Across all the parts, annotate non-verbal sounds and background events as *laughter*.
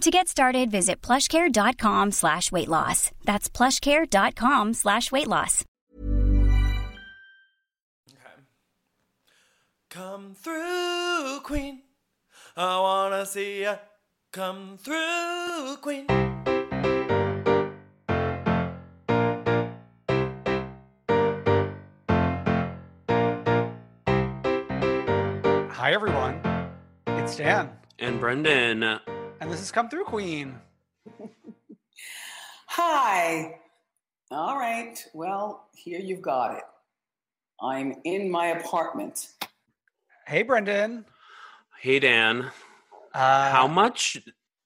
To get started, visit plushcare.com slash weight loss. That's plushcare.com slash weight loss. Okay. Come through, Queen. I wanna see ya. Come through, Queen. Hi, everyone. It's Dan, And Brendan, and this is Come Through Queen. *laughs* Hi. All right. Well, here you've got it. I'm in my apartment. Hey, Brendan. hey Dan, Uh, how much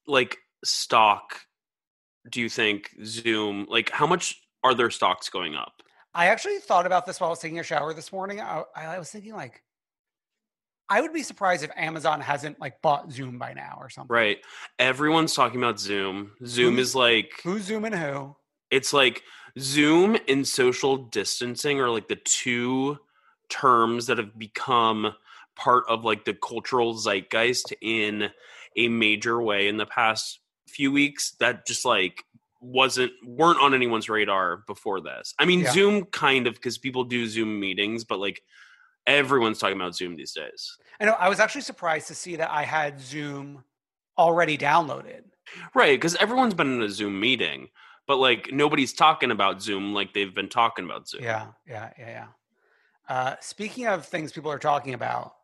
like stock do you think Zoom like how much are their stocks going up? I actually thought about this while I was taking a shower this morning. I, I was thinking, like, I would be surprised if Amazon hasn't like bought Zoom by now or something. Right. Everyone's talking about Zoom. Zoom Who's- is like Who's zooming who? it's like Zoom and social distancing are like the two terms that have become part of like the cultural zeitgeist in a major way in the past few weeks that just like wasn't weren't on anyone's radar before this. I mean Yeah. Zoom kind of because people do Zoom meetings, but like everyone's talking about Zoom these days. I know. I was actually surprised to see that I had Zoom already downloaded. Right, because everyone's been in a Zoom meeting, but like nobody's talking about Zoom like they've been talking about Zoom. Yeah, yeah, yeah, yeah. Uh, speaking of things people are talking about,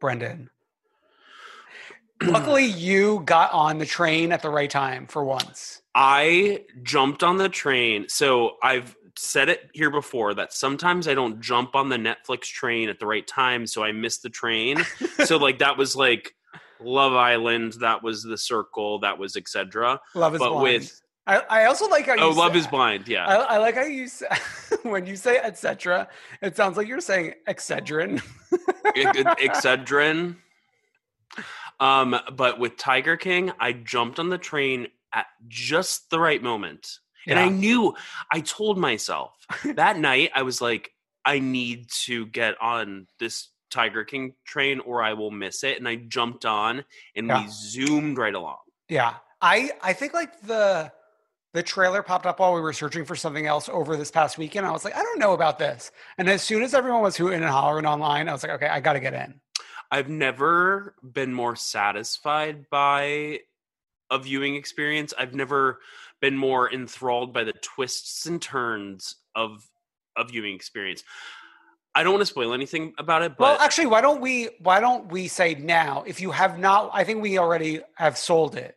Brendan. *clears throat* Luckily, you got on the train at the right time for once. I jumped on the train. So I've said it here before that sometimes I don't jump on the Netflix train at the right time, so I miss the train. *laughs* so like that was like Love Island, that was The Circle, that was etc. Love is But blind. with I, I also like how you oh, Love say- is Blind, yeah. I, I like how you say *laughs* when you say etc. It sounds like you're saying excedrin. *laughs* Excedrin. Um, but with Tiger King, I jumped on the train at just the right moment. And I knew, I told myself *laughs* that night, I was like, I need to get on this Tiger King train or I will miss it. And I jumped on and Yeah. we zoomed right along. Yeah, I I think like the the trailer popped up while we were searching for something else over this past weekend. I was like, I don't know about this. And as soon as everyone was hooting and hollering online, I was like, okay, I got to get in. I've never been more satisfied by a viewing experience. I've never been more enthralled by the twists and turns of a viewing experience. I don't want to spoil anything about it, but well, actually, why don't we why don't we say now if you have not? I think we already have sold it,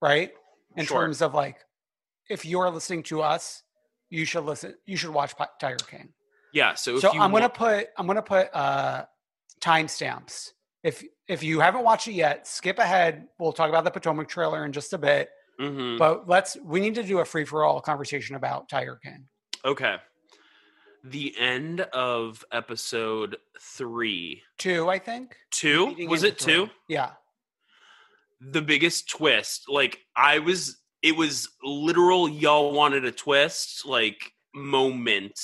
right? In Sure. terms of like, if you're listening to us, you should listen. You should watch Tiger King. yeah. So if so I'm gonna put I'm gonna put uh timestamps. If if you haven't watched it yet, skip ahead. We'll talk about the Potomac trailer in just a bit. Mhm. But let's we need to do a free for all conversation about Tiger King. okay. The end of episode three, Two, I think. two Leading was it three. two? Yeah. the biggest twist. Like I was it was literal y'all wanted a twist like moment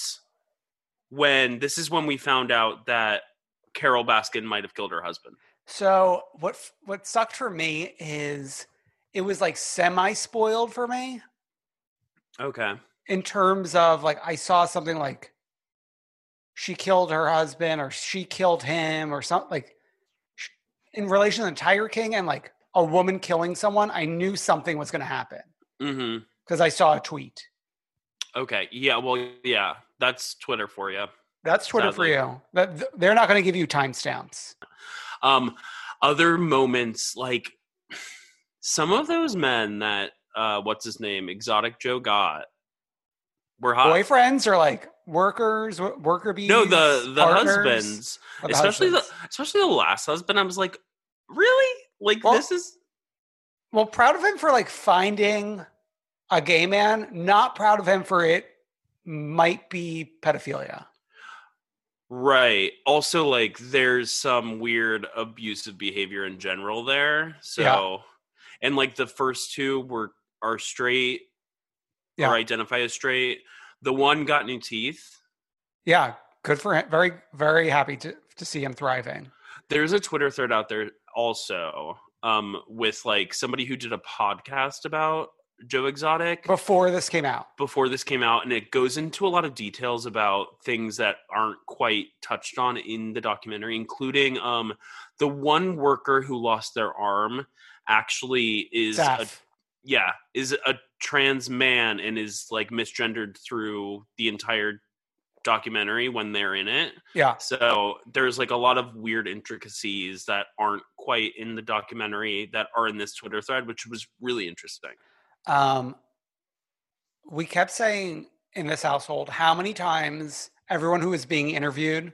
when this is when we found out that Carole Baskin might have killed her husband. So what what sucked for me is it was like semi spoiled for me Okay. in terms of like I saw something like she killed her husband or she killed him or something like in relation to the Tiger King and like a woman killing someone. I knew something was going to happen mm-hmm. because I saw a tweet. Okay. Yeah. Well. Yeah. That's Twitter for you. That's Twitter for you. That they're not going to give you timestamps. Um, other moments like some of those men that uh, what's his name, Exotic Joe got were hot. Boyfriends or like workers, worker bees. no, the the partners, husbands, the especially husbands. the especially the last husband. I was like, really? Like Well- this is Well, proud of him for like finding a gay man. Not proud of him for it might be pedophilia. Right. Also, like there's some weird abusive behavior in general there. So, and like the first two were are straight Yeah. or identify as straight. The one got new teeth. Yeah, good for him. Very, very happy to to see him thriving. There's a Twitter thread out there also um, with like somebody who did a podcast about Joe Exotic Before this came out, before this came out, and it goes into a lot of details about things that aren't quite touched on in the documentary, including um, the one worker who lost their arm actually is a, yeah is a trans man and is like misgendered through the entire documentary when they're in it. Yeah, So there's like a lot of weird intricacies that aren't quite in the documentary that are in this Twitter thread, which was really interesting. Um, we kept saying in this household how many times everyone who was being interviewed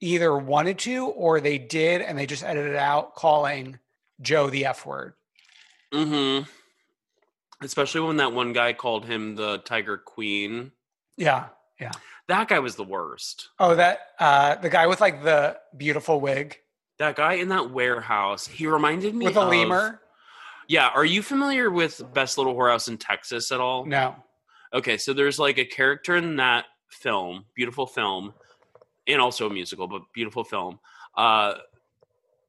either wanted to or they did, and they just edited it out, calling Joe the F word. Mm-hmm. Especially when that one guy called him the Tiger Queen. Yeah. Yeah. That guy was the worst. Oh, that uh, the guy with like the beautiful wig That guy in that warehouse, he reminded me with a of- lemur. Yeah, are you familiar with Best Little Whorehouse in Texas at all? No. Okay, so there's like a character in that film, beautiful film, and also a musical, but beautiful film, uh,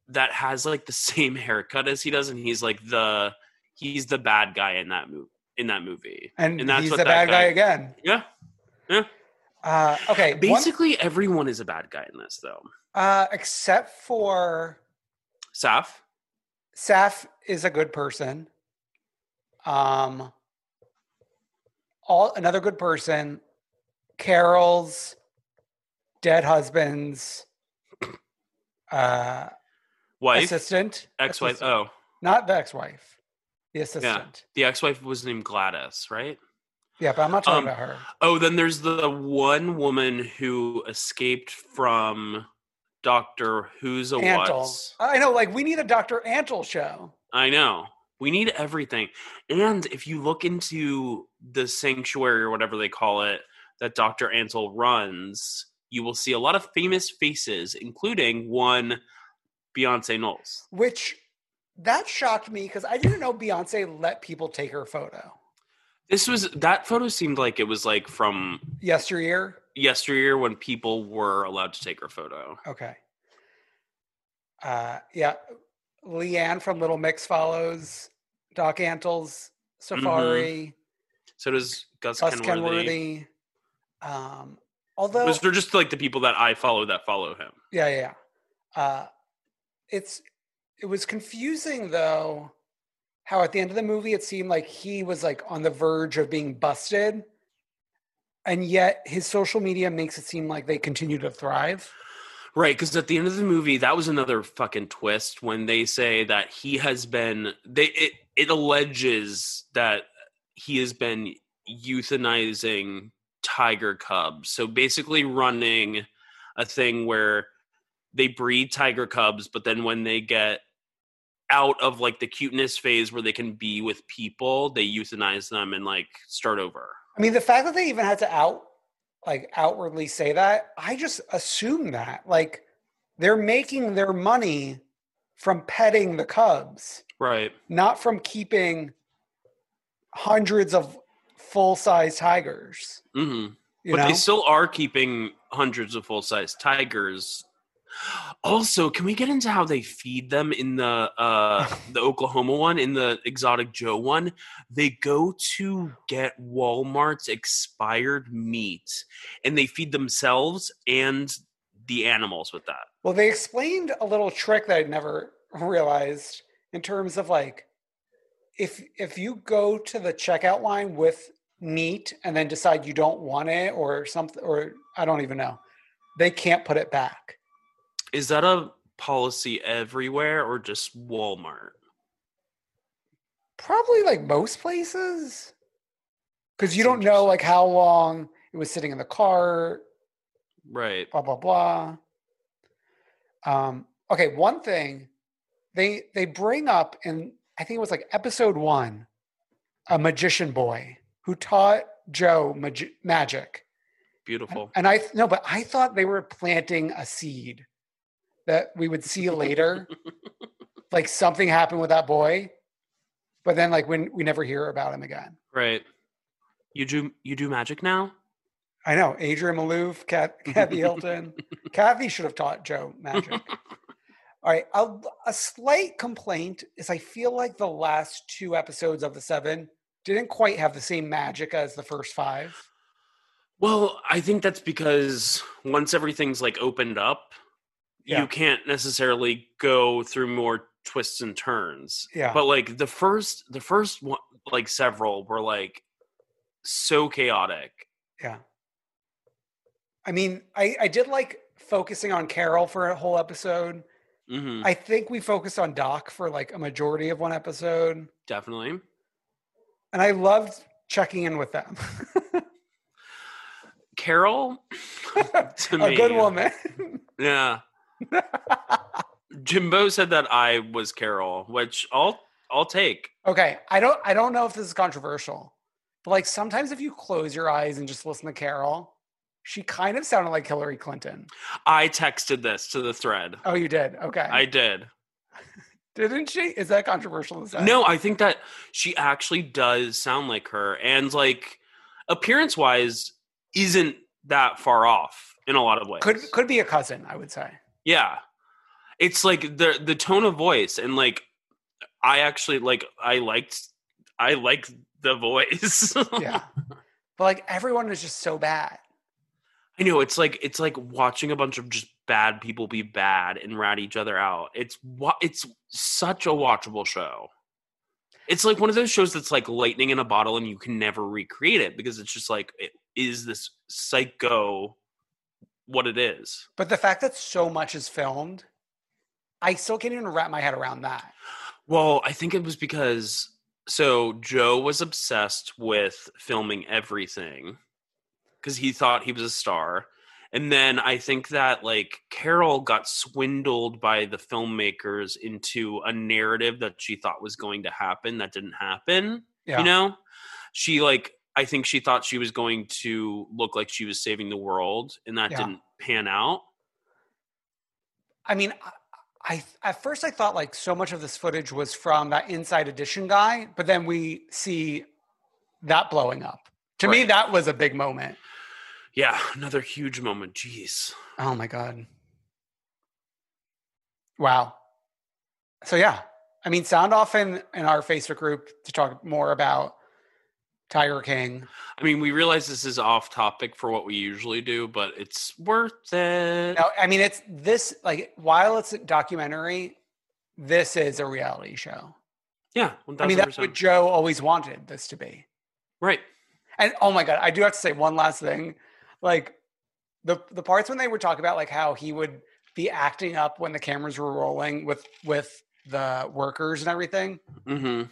that has like the *laughs* same haircut as he does, and he's like the he's the bad guy in that movie. In that movie, And, And that's he's the that bad guy, guy- again. yeah. Uh, okay. one- Basically, everyone is a bad guy in this, though. uh, except for Saf, Saf is a good person. Um, all another good person. Carole's dead husband's uh, wife, assistant, ex-wife. assistant. Oh, not the ex-wife, the assistant. Yeah. the ex-wife was named Gladys, right? Yeah, but I'm not talking Um, about her. Oh, then there's the one woman who escaped from Doctor Who's a Antle. What's. I know, like we need a Dr. Antle show. I know. We need everything. And if you look into the sanctuary or whatever they call it that Dr. Antle runs, you will see a lot of famous faces, including one Beyonce Knowles. Which that shocked me because I didn't know Beyonce let people take her photo. This was that photo seemed like it was like from Yesteryear. Yesteryear when people were allowed to take her photo. Okay. Uh, yeah. Leigh-Anne from Little Mix follows Doc Antle's Safari, So does Gus, Gus Kenworthy. Kenworthy. Um, although, Those are just like the people that I follow that follow him. yeah, yeah, yeah. Uh, it's it was confusing though. How at the end of the movie it seemed like he was like on the verge of being busted, and yet his social media makes it seem like they continue to thrive. Right, because at the end of the movie, that was another fucking twist when they say that he has been they it, it alleges that he has been euthanizing tiger cubs. So basically running a thing where they breed tiger cubs, but then when they get out of like the cuteness phase where they can be with people, they euthanize them and like start over. I mean, the fact that they even had to out like outwardly say that, I just assume that like they're making their money from petting the cubs, Right. not from keeping hundreds of full-size tigers. hmm but know? they still are keeping hundreds of full size tigers. Also, can we get into how they feed them in the uh *laughs* the Oklahoma one, in the exotic Joe one? They go to get Walmart's expired meat and they feed themselves and the animals with that. Well, they explained a little trick that I'd never realized in terms of like if if you go to the checkout line with meat and then decide you don't want it or something or I don't even know, they can't put it back. Is that a policy everywhere or just Walmart? Probably like most places. Cuz you That's don't know like how long it was sitting in the cart, Right. blah blah blah. Um, okay, one thing they they bring up in I think it was like episode one, a magician boy who taught Joe magi- magic, Beautiful. and I no, but I thought they were planting a seed that we would see later, *laughs* like something happened with that boy, but then like when we never hear about him again. Right. You do you do magic now? I know Adrienne Maloof, Kath, *laughs* Kathy Hilton. Kathy should have taught Joe magic. *laughs* All right, a, a slight complaint is I feel like the last two episodes of the seven didn't quite have the same magic as the first five. Well, I think that's because once everything's like opened up, Yeah. you can't necessarily go through more twists and turns. Yeah. But like the first the first one like several were like so chaotic. Yeah. I mean, I, I did like focusing on Carole for a whole episode. hmm I think we focused on Doc for like a majority of one episode. Definitely. And I loved checking in with them. *laughs* Carole *laughs* to a me, good woman. Yeah. Jimbo said that I was Carole, which I'll I'll take. Okay, I don't I don't know if this is controversial, but like sometimes if you close your eyes and just listen to Carole, she kind of sounded like Hillary Clinton. I texted this to the thread. Oh, you did? Okay. I did. *laughs* Didn't she? Is that controversial to say? No, I think that she actually does sound like her, and like appearance wise, isn't that far off in a lot of ways. Could could be a cousin, I would say. Yeah, it's like the the tone of voice, and like I actually like I liked I liked the voice. *laughs* Yeah. but like everyone is just so bad. I know it's like it's like watching a bunch of just bad people be bad and rat each other out. It's it's such a watchable show. It's like one of those shows that's like lightning in a bottle and you can never recreate it because it's just like it is this psycho what it is. But the fact that so much is filmed, I still can't even wrap my head around that. Well, I think it was because so Joe was obsessed with filming everything because he thought he was a star. And then I think that like Carole got swindled by the filmmakers into a narrative that she thought was going to happen that didn't happen. Yeah. You know? She like I think she thought she was going to look like she was saving the world and that Yeah. didn't pan out. I mean, I, I at first I thought like so much of this footage was from that Inside Edition guy, but then we see that blowing up. To me, that was a big moment. Yeah, another huge moment. Jeez. Oh my god! Wow. So yeah, I mean, sound off in in our Facebook group to talk more about Tiger King. I mean, we realize this is off topic for what we usually do, but it's worth it. No, I mean it's this like while it's a documentary, this is a reality show. Yeah, one I mean, that's what. Joe always wanted this to be. Right. And oh my god, I do have to say one last thing. Like the the parts when they were talking about like how he would be acting up when the cameras were rolling with with the workers and everything. hmm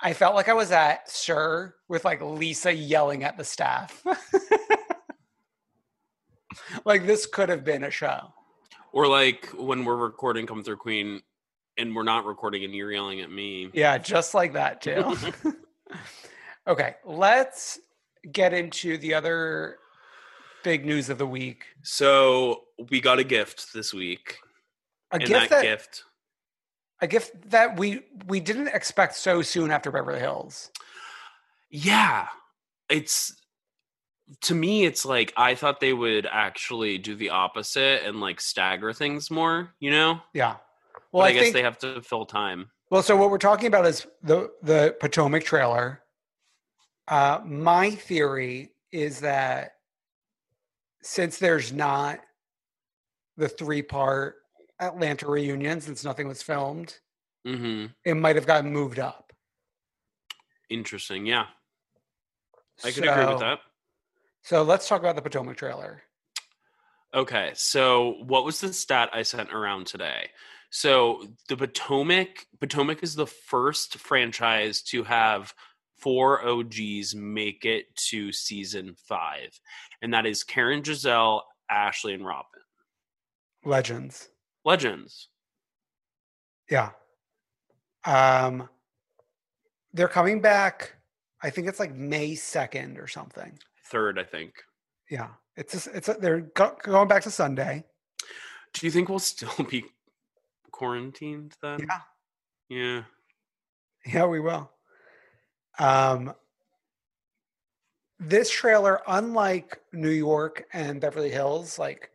I felt like I was at SUR with like Lisa yelling at the staff. *laughs* like this could have been a show. Or like when we're recording "Come Through Queen" and we're not recording, and you're yelling at me. Yeah, just like that too. *laughs* *laughs* okay, let's get into the other big news of the week. So we got a gift this week, A and gift that, that gift, a gift that we we didn't expect so soon after Beverly Hills. yeah, it's to me it's like I thought they would actually do the opposite and like stagger things more, you know? Yeah. Well, I, I, guess think they have to fill time. Well, so what we're talking about is the the Potomac trailer. Uh, my theory is that since there's not the three part Atlanta reunion, since nothing was filmed, hmm it might have gotten moved up. Interesting. Yeah. I could agree with that. So let's talk about the Potomac trailer. Okay, so what was the stat I sent around today? So the Potomac Potomac is the first franchise to have four OGs make it to season five, and that is Karen, Gizelle, Ashley, and Robyn. Legends. Legends. Yeah. Um, they're coming back. I think it's like May second or something. Third, I think. Yeah, it's just, it's a, they're go- going back to Sunday. Do you think we'll still be quarantined then? Yeah. Yeah. Yeah, we will. Um, this trailer, unlike New York and Beverly Hills, like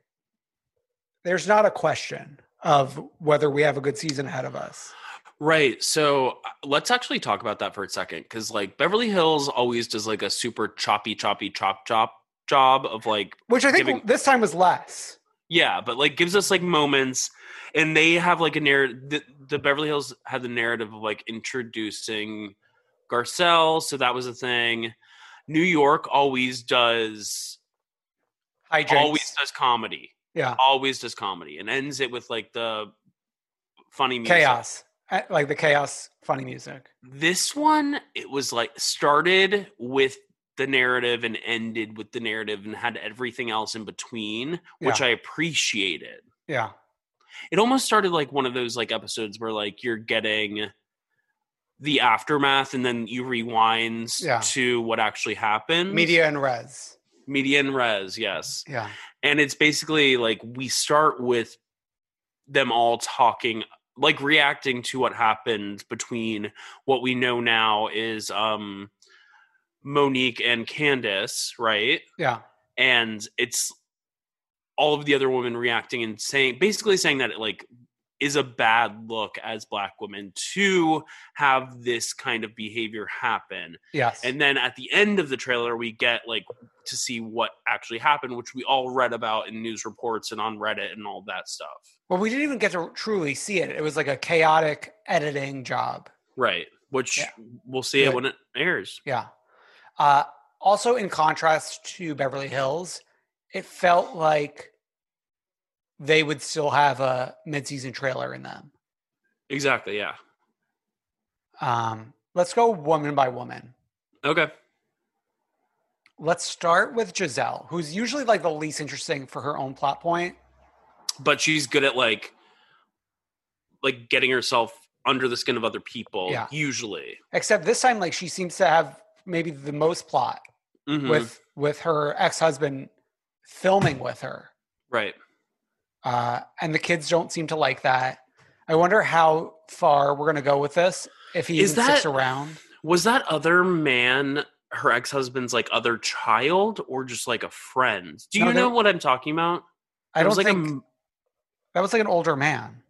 there's not a question of whether we have a good season ahead of us. Right. So let's actually talk about that for a second. Cause like Beverly Hills always does like a super choppy, choppy, chop, chop job of like, Which I think Giving- this time was less. yeah, but like gives us like moments and they have like a narrative. The, the Beverly Hills had the narrative of like introducing Garcelle. So that was a thing. New York always does, Hijinks. always does comedy, yeah, always does comedy and ends it with like the funny music. chaos, Uh, like the chaos, funny music. this one it was like started with the narrative and ended with the narrative and had everything else in between which Yeah. i appreciated Yeah, it almost started like one of those like episodes where like you're getting the aftermath and then you rewind Yeah. to what actually happened media and res. Media and res yes. Yeah, and it's basically like we start with them all talking like reacting to what happened between what we know now is um monique and Candiace right? Yeah, and it's all of the other women reacting and saying basically saying that it like is a bad look as black women to have this kind of behavior happen yes. and then at the end of the trailer, we get like to see what actually happened, which we all read about in news reports and on Reddit and all that stuff. well, we didn't even get to truly see it. It was like a chaotic editing job. Right. Which Yeah. we'll see it when it airs. Yeah. Uh, also, in contrast to Beverly Hills, it felt like they would still have a mid-season trailer in them. Exactly. Yeah. Um, let's go woman by woman. Okay. Let's start with Gizelle, who's usually like the least interesting for her own plot point. But she's good at like, like getting herself under the skin of other people. Yeah. Usually. Except this time, like she seems to have maybe the most plot Mhm. with with her ex-husband filming with her. right. Uh, and the kids don't seem to like that. I wonder how far we're going to go with this. If he Is even sticks around, Was that other man her ex husband's like other child or just like a friend? Do you know what I'm talking about? I don't was like think a that was like an older man.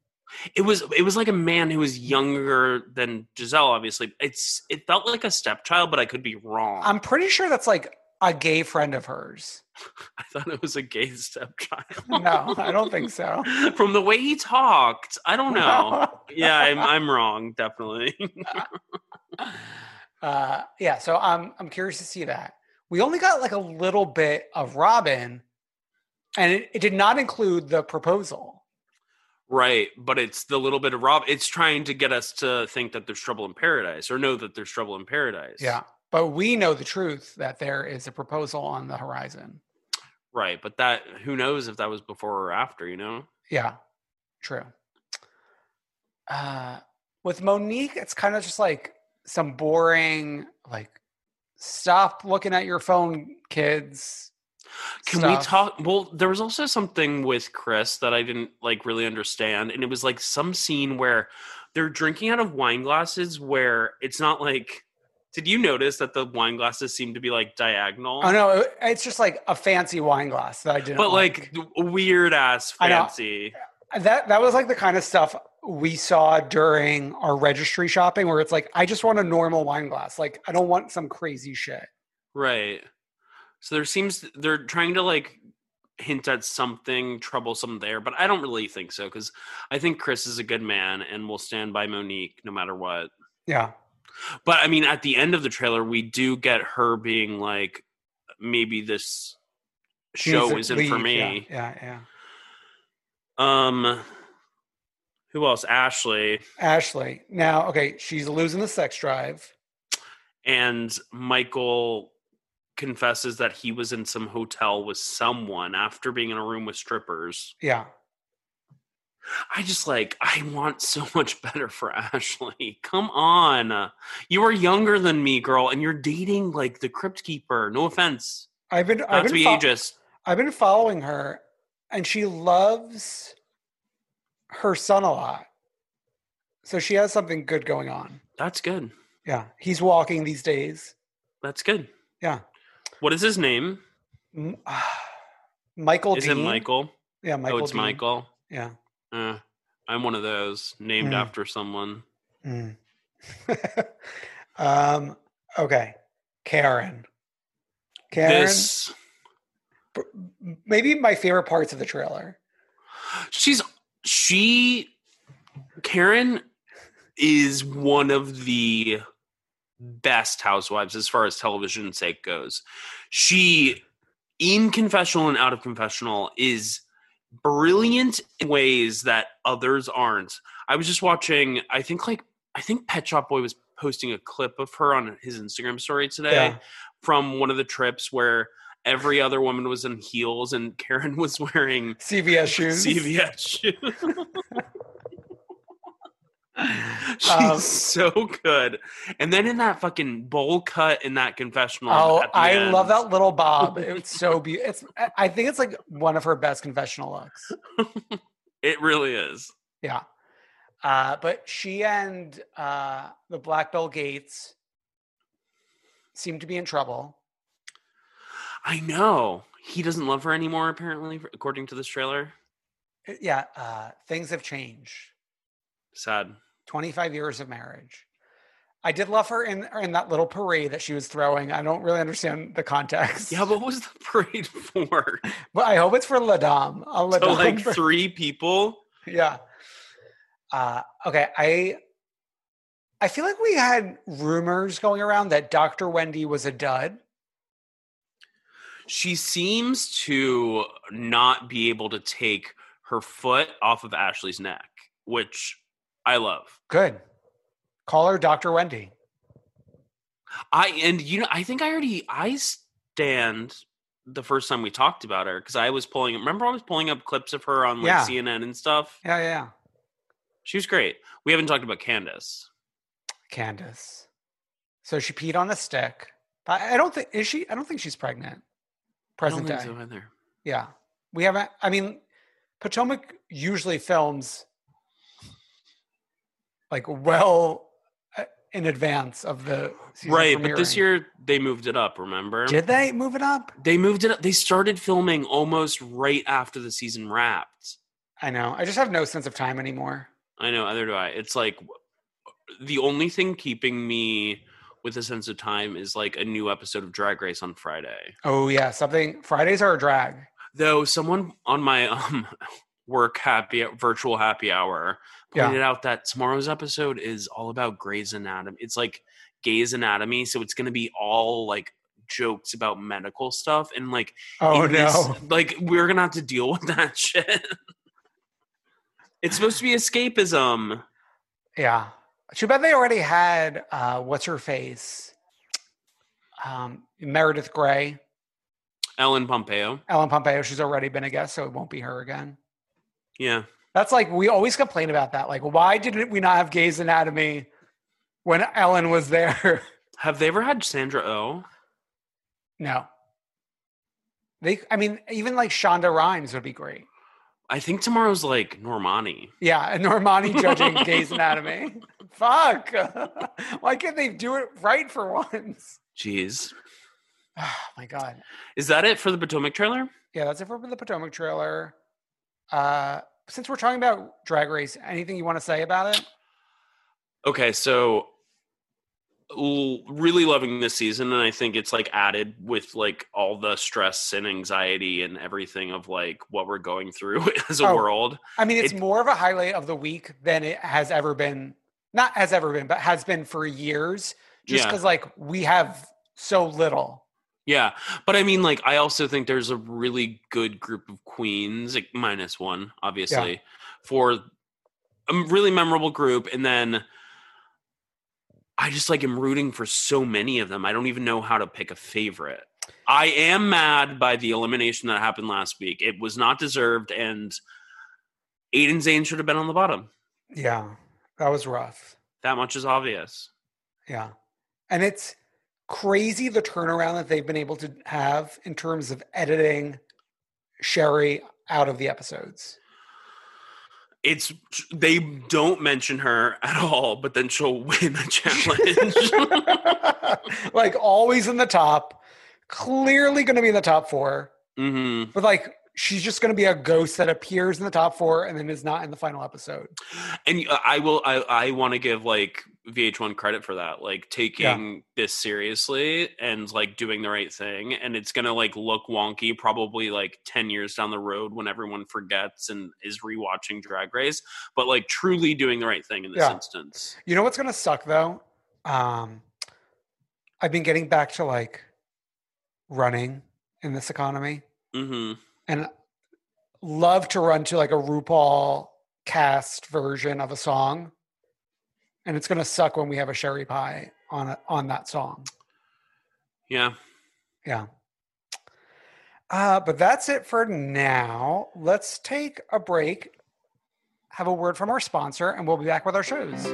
it was it was like a man who was younger than Gizelle. Obviously, it's it felt like a stepchild, but I could be wrong. I'm pretty sure that's like a gay friend of hers. *laughs* I thought it was a gay stepchild. No, I don't think so. *laughs* From the way he talked, I don't know. *laughs* yeah, I'm I'm wrong. Definitely. uh, yeah, so I'm I'm curious to see that. We only got like a little bit of Robyn, and it, it did not include the proposal. right, but it's the little bit of Rob. It's trying to get us to think that there's trouble in paradise, or know that there's trouble in paradise. Yeah, but we know the truth that there is a proposal on the horizon. Right, but that who knows if that was before or after? You know. Yeah, true. Uh, with Monique, it's kind of just like some boring, like, stop looking at your phone, kids. Can we talk? Well, there was also something with Chris that I didn't like really understand, and it was like some scene where they're drinking out of wine glasses, where it's not like Did you notice that the wine glasses seem to be like diagonal? Oh no, it's just like a fancy wine glass that I didn't. but like weird ass fancy. that that was like the kind of stuff we saw during our registry shopping where it's like I just want a normal wine glass. Like I don't want some crazy shit. Right. So there seems they're trying to like hint at something troublesome there, but I don't really think so because I think Chris is a good man and will stand by Monique no matter what. Yeah. But I mean, at the end of the trailer, we do get her being like, maybe this show isn't for me. Yeah, yeah, Um, who else? Ashley. Ashley. Now, okay, she's losing the sex drive. and Michael confesses that he was in some hotel with someone after being in a room with strippers. Yeah. I just like I want so *laughs* much better for Ashley. Come on. You are younger than me, girl, and you're dating like the crypt keeper. No offense. I've been Not I've been be fo- ageist. I've been following her and she loves her son a lot. So she has something good going on. That's good. Yeah. He's walking these days. That's good. Yeah. What is his name? *sighs* Michael Is Dean. it Michael? Yeah, oh, Michael. oh, it's Dean. Michael. Yeah. Uh, I'm one of those named Mm. after someone. Mm. *laughs* um. Okay. Karen. Karen. This Maybe my favorite parts of the trailer. she's she Karen is one of the best housewives as far as television sake goes. She in confessional and out of confessional is brilliant in ways that others aren't. I was just watching I think like I think Pet Shop Boy was posting a clip of her on his Instagram story today Yeah. from one of the trips where every other woman was in heels and Karen was wearing CVS shoes. CVS shoes. *laughs* *laughs* She's Um, so good. And then in that fucking bowl cut in that confessional. Oh, at the I end, love that little bob. *laughs* It's so beautiful. It's. I- I think it's like one of her best confessional looks. *laughs* It really is. Yeah. Uh, but she and uh, the Black Bill Gates seem to be in trouble. I know. He doesn't love her anymore, apparently, according to this trailer. Uh, Yeah, uh, things have changed. Sad. 25 years of marriage. I did love her in in that little parade that she was throwing. I don't really understand the context. Yeah, but what was the *laughs* parade for? *laughs* but I hope it's for La Dame. A La to Dame like parade. *laughs* three people? Yeah. Uh, okay. I I feel like we had rumors going around that Dr. Wendy was a dud. She seems to not be able to take her foot off of Ashley's neck, which I love. Good. Call her Dr. Wendy. I and you know I think I already I stand the first time we talked about her because I was pulling remember I was pulling up clips of her on like Yeah. CNN and stuff. Yeah, yeah. She was great. We haven't talked about Candiace. Candiace. So she peed on a stick. But I don't think is she I don't think she's pregnant. I don't Present think day. so either. Yeah. We haven't I mean Potomac usually films like well uh, in advance of the season Right, but this year they moved it up, remember? did they move it up? They moved it up. They started filming almost right after the season wrapped. I know. I just have no sense of time anymore. I know, either do I. It's like the only thing keeping me with a sense of time is like a new episode of Drag Race on Friday. Oh yeah, something Fridays are a drag. Though someone on my *laughs* um work happy virtual happy hour Yeah. pointed out that tomorrow's episode is all about Grey's Anatomy. It's like Gay's Anatomy, so it's going to be all like jokes about medical stuff and like Oh in this- no. *laughs* like we're gonna have to deal with that *laughs* shit. it's supposed to be escapism. Yeah. Too bad they already had uh what's her face? Um Meredith Grey. Ellen Pompeo. Ellen Pompeo, she's already been a guest, so it won't be her again. Yeah. That's like we always complain about that. Like, why didn't we not have Gay's Anatomy when Ellen was there? *laughs* Have they ever had Sandra Oh? no. They I mean, even like Shonda Rhimes would be great. I think tomorrow's like Normani. Yeah, and Normani judging *laughs* Gay's Anatomy. Fuck. *laughs* Why can't they do it right for once? Jeez. *sighs* Oh my god. Is that it for the Potomac trailer? Yeah, that's it for the Potomac trailer. Uh, since we're talking about Drag Race, anything you want to say about it? Okay, so really loving this season and I think it's like added with like all the stress and anxiety and everything of like what we're going through *laughs* as a Oh. world. I mean, it's It- more of a highlight of the week than it has ever been. Not has ever been, but has been for years. Just Yeah. because, like, we have so little. Yeah, but I mean, like, I also think there's a really good group of queens, like, minus one, obviously, for a really memorable group, and then I just like am rooting for so many of them. I don't even know how to pick a favorite. I am mad by the elimination that happened last week. It was not deserved, and Aiden Zhane should have been on the bottom. Yeah, that was rough. That much is obvious. Yeah. And it's crazy the turnaround that they've been able to have in terms of editing Sherry out of the episodes. It's they don't mention her at all, but then she'll win the challenge. *laughs* like always in the top, clearly going to be in the top four, hmm but like she's just going to be a ghost that appears in the top four and then is not in the final episode. And uh, I will. I I want to give like VH1 credit for that, like taking this seriously and like doing the right thing. And it's gonna like look wonky, probably like ten years down the road when everyone forgets and is rewatching Drag Race. But like truly doing the right thing in this Yeah. instance. You know what's going to suck though? Um, I've been getting back to like running in this economy. hmm and love to run to like a RuPaul cast version of a song. And it's gonna suck when we have a sherry pie on a, on that song. Yeah. Yeah. Uh, but that's it for now. Let's take a break, have a word from our sponsor, and we'll be back with our shows.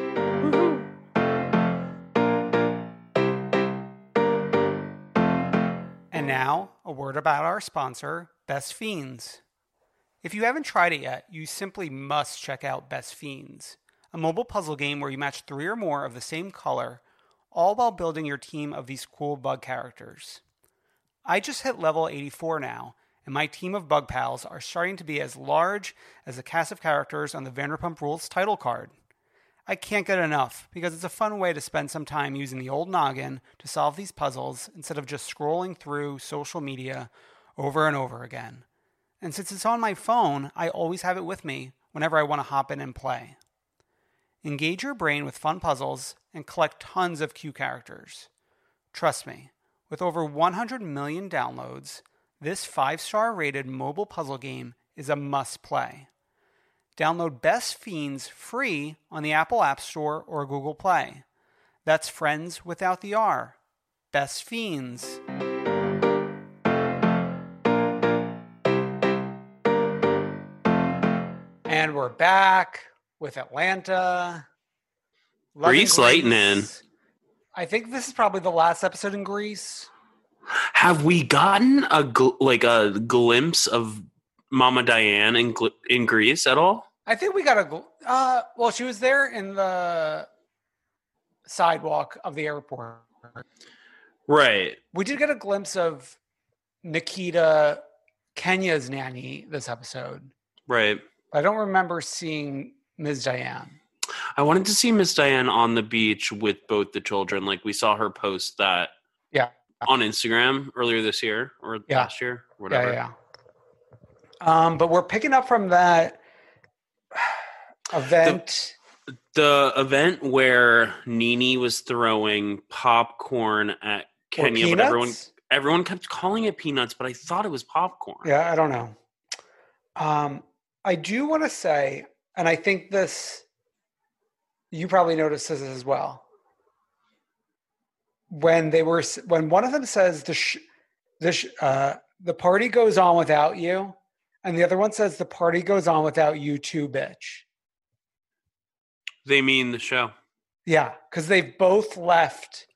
And now, a word about our sponsor, Best Fiends. If you haven't tried it yet, you simply must check out Best Fiends, a mobile puzzle game where you match three or more of the same color, all while building your team of these cool bug characters. I just hit level 84 now, and my team of bug pals are starting to be as large as the cast of characters on the Vanderpump Rules title card. I can't get enough because it's a fun way to spend some time using the old noggin to solve these puzzles instead of just scrolling through social media over and over again. And since it's on my phone, I always have it with me whenever I want to hop in and play. Engage your brain with fun puzzles and collect tons of cute characters. Trust me, with over 100 million downloads, this 5 star rated mobile puzzle game is a must play. Download Best Fiends free on the Apple App Store or Google Play. That's friends without the R. Best Fiends. And we're back with Atlanta. Grease Lightning. I think this is probably the last episode in Greece. Have we gotten a gl- like a glimpse of Mama Diane in gl- in Greece at all? I think we got a. gl- Uh, well, she was there in the sidewalk of the airport. Right. We did get a glimpse of Nikita, Kenya's nanny, this episode. Right. I don't remember seeing Ms. Diane. I wanted to see Miss Diane on the beach with both the children. Like we saw her post that Yeah. on Instagram earlier this year or Yeah. last year, whatever. Yeah, yeah. Um, but we're picking up from that *sighs* event. The event where NeNe was throwing popcorn at Kenya, but everyone everyone kept calling it peanuts, but I thought it was popcorn. Yeah, I don't know. Um, I do want to say, and I think this, you probably noticed this as well. When they were, when one of them says the, sh- the, sh- uh, the party goes on without you, and the other one says the party goes on without you too, bitch. They mean the show. Yeah, because they've both left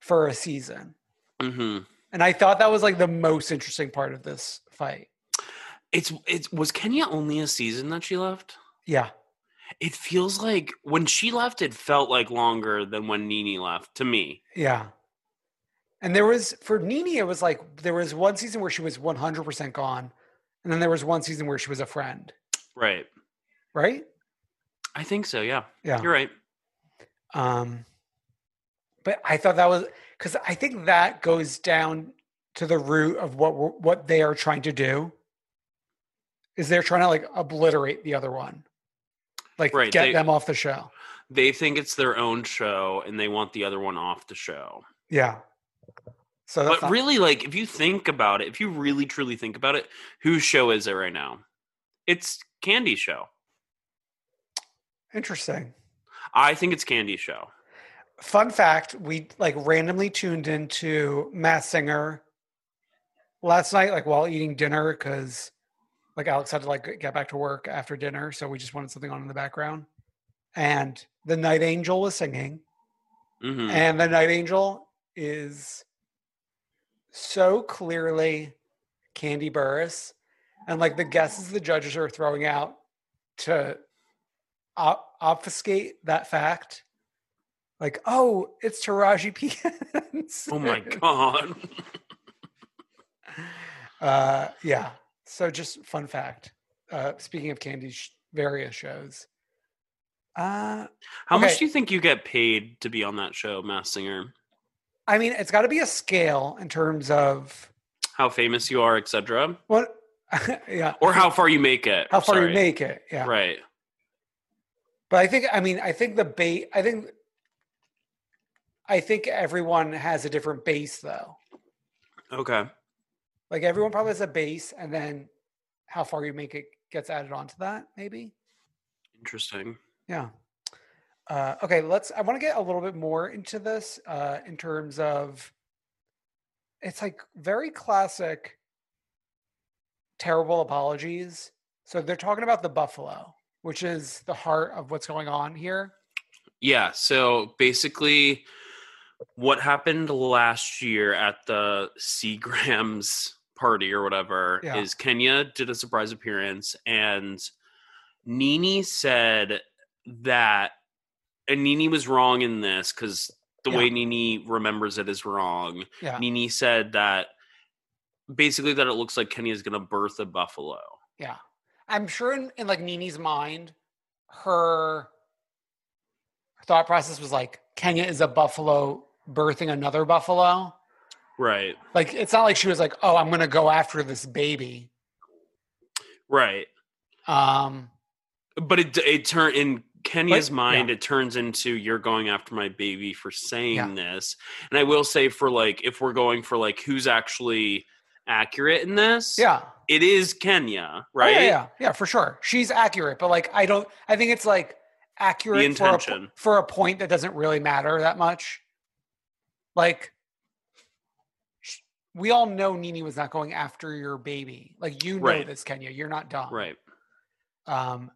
for a season, hmm and I thought that was like the most interesting part of this fight. It's it was Kenya only a season that she left? Yeah, It feels like when she left, it felt like longer than when NeNe left to me. Yeah. And there was for NeNe, it was like there was one season where she was 100% gone, and then there was one season where she was a friend, Right. right? I think so. Yeah. Yeah. You're right. Um, but I thought that was because I think that goes down to the root of what we're, what they are trying to do. Is they're trying to like obliterate the other one, like Right, get they- them off the show. They think it's their own show and they want the other one off the show. Yeah. So that's But not- really, like, if you think about it, if you really truly think about it, whose show is it right now? It's Kandi show. interesting. I think it's Kandi show. Fun fact: We like randomly tuned into Masked Singer last night, like while eating dinner, because like Alex had to like get back to work after dinner, so we just wanted something on in the background. And the Night Angel was singing, hmm and the Night Angel is so clearly Kandi Burruss, and like the guesses the judges are throwing out to op- obfuscate that fact. Like, oh, it's Taraji P. Oh my god. *laughs* Uh, yeah. So just fun fact. Uh, speaking of Kandi's sh- various shows, uh, How Okay. much do you think you get paid to be on that show, Masked Singer? I mean, it's got to be a scale in terms of How famous you are, etc. what, *laughs* yeah, Or how far you make it. how far Sorry. you make it. Yeah. Right. But I think, I mean, I think the bait, I think, I think everyone has a different base though. Okay. Like everyone probably has a base, and then how far you make it gets added onto that, maybe. Interesting. Yeah. Uh, okay, let's. I want to get a little bit more into this uh, in terms of. It's like very classic. Terrible apologies. So they're talking about the buffalo, which is the heart of what's going on here. Yeah. So basically, what happened last year at the Seagrams party or whatever Yeah. is Kenya did a surprise appearance and NeNe said that, and NeNe was wrong in this because the way NeNe remembers it is wrong. Yeah. NeNe said that basically that it looks like Kenya is going to birth a buffalo. Yeah. I'm sure in, in like NeNe's mind, her thought process was like Kenya is a buffalo birthing another buffalo. Right. Like it's not like she was like, "Oh, I'm going to go after this baby." Right. Um But it it turned in Kenya's But- mind, yeah. it turns into you're going after my baby for saying Yeah. this. And I will say for like if we're going for like who's actually accurate in this, yeah. it is Kenya, Oh, right? yeah, yeah. Yeah, for sure. She's accurate, but like I don't I think it's like accurate for a, for a point that doesn't really matter that much. Like we all know NeNe was not going after your baby. Like you know Right. this, Kenya. You're not dumb. Right. Um,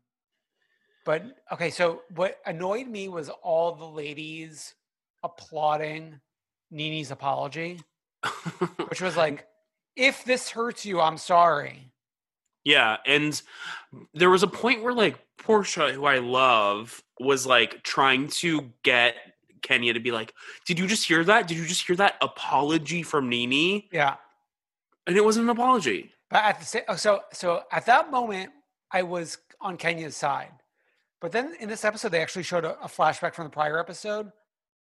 but okay, so what annoyed me was all the ladies applauding NeNe's apology, which was *laughs* like, if this hurts you, I'm sorry. yeah, and there was a point where like Porsha, who I love, was like trying to get Kenya to be like, "Did you just hear that? Did you just hear that apology from NeNe?" Yeah. And it wasn't an apology. But at the same, so so at that moment, I was on Kenya's side. But then in this episode, they actually showed a, a flashback from the prior episode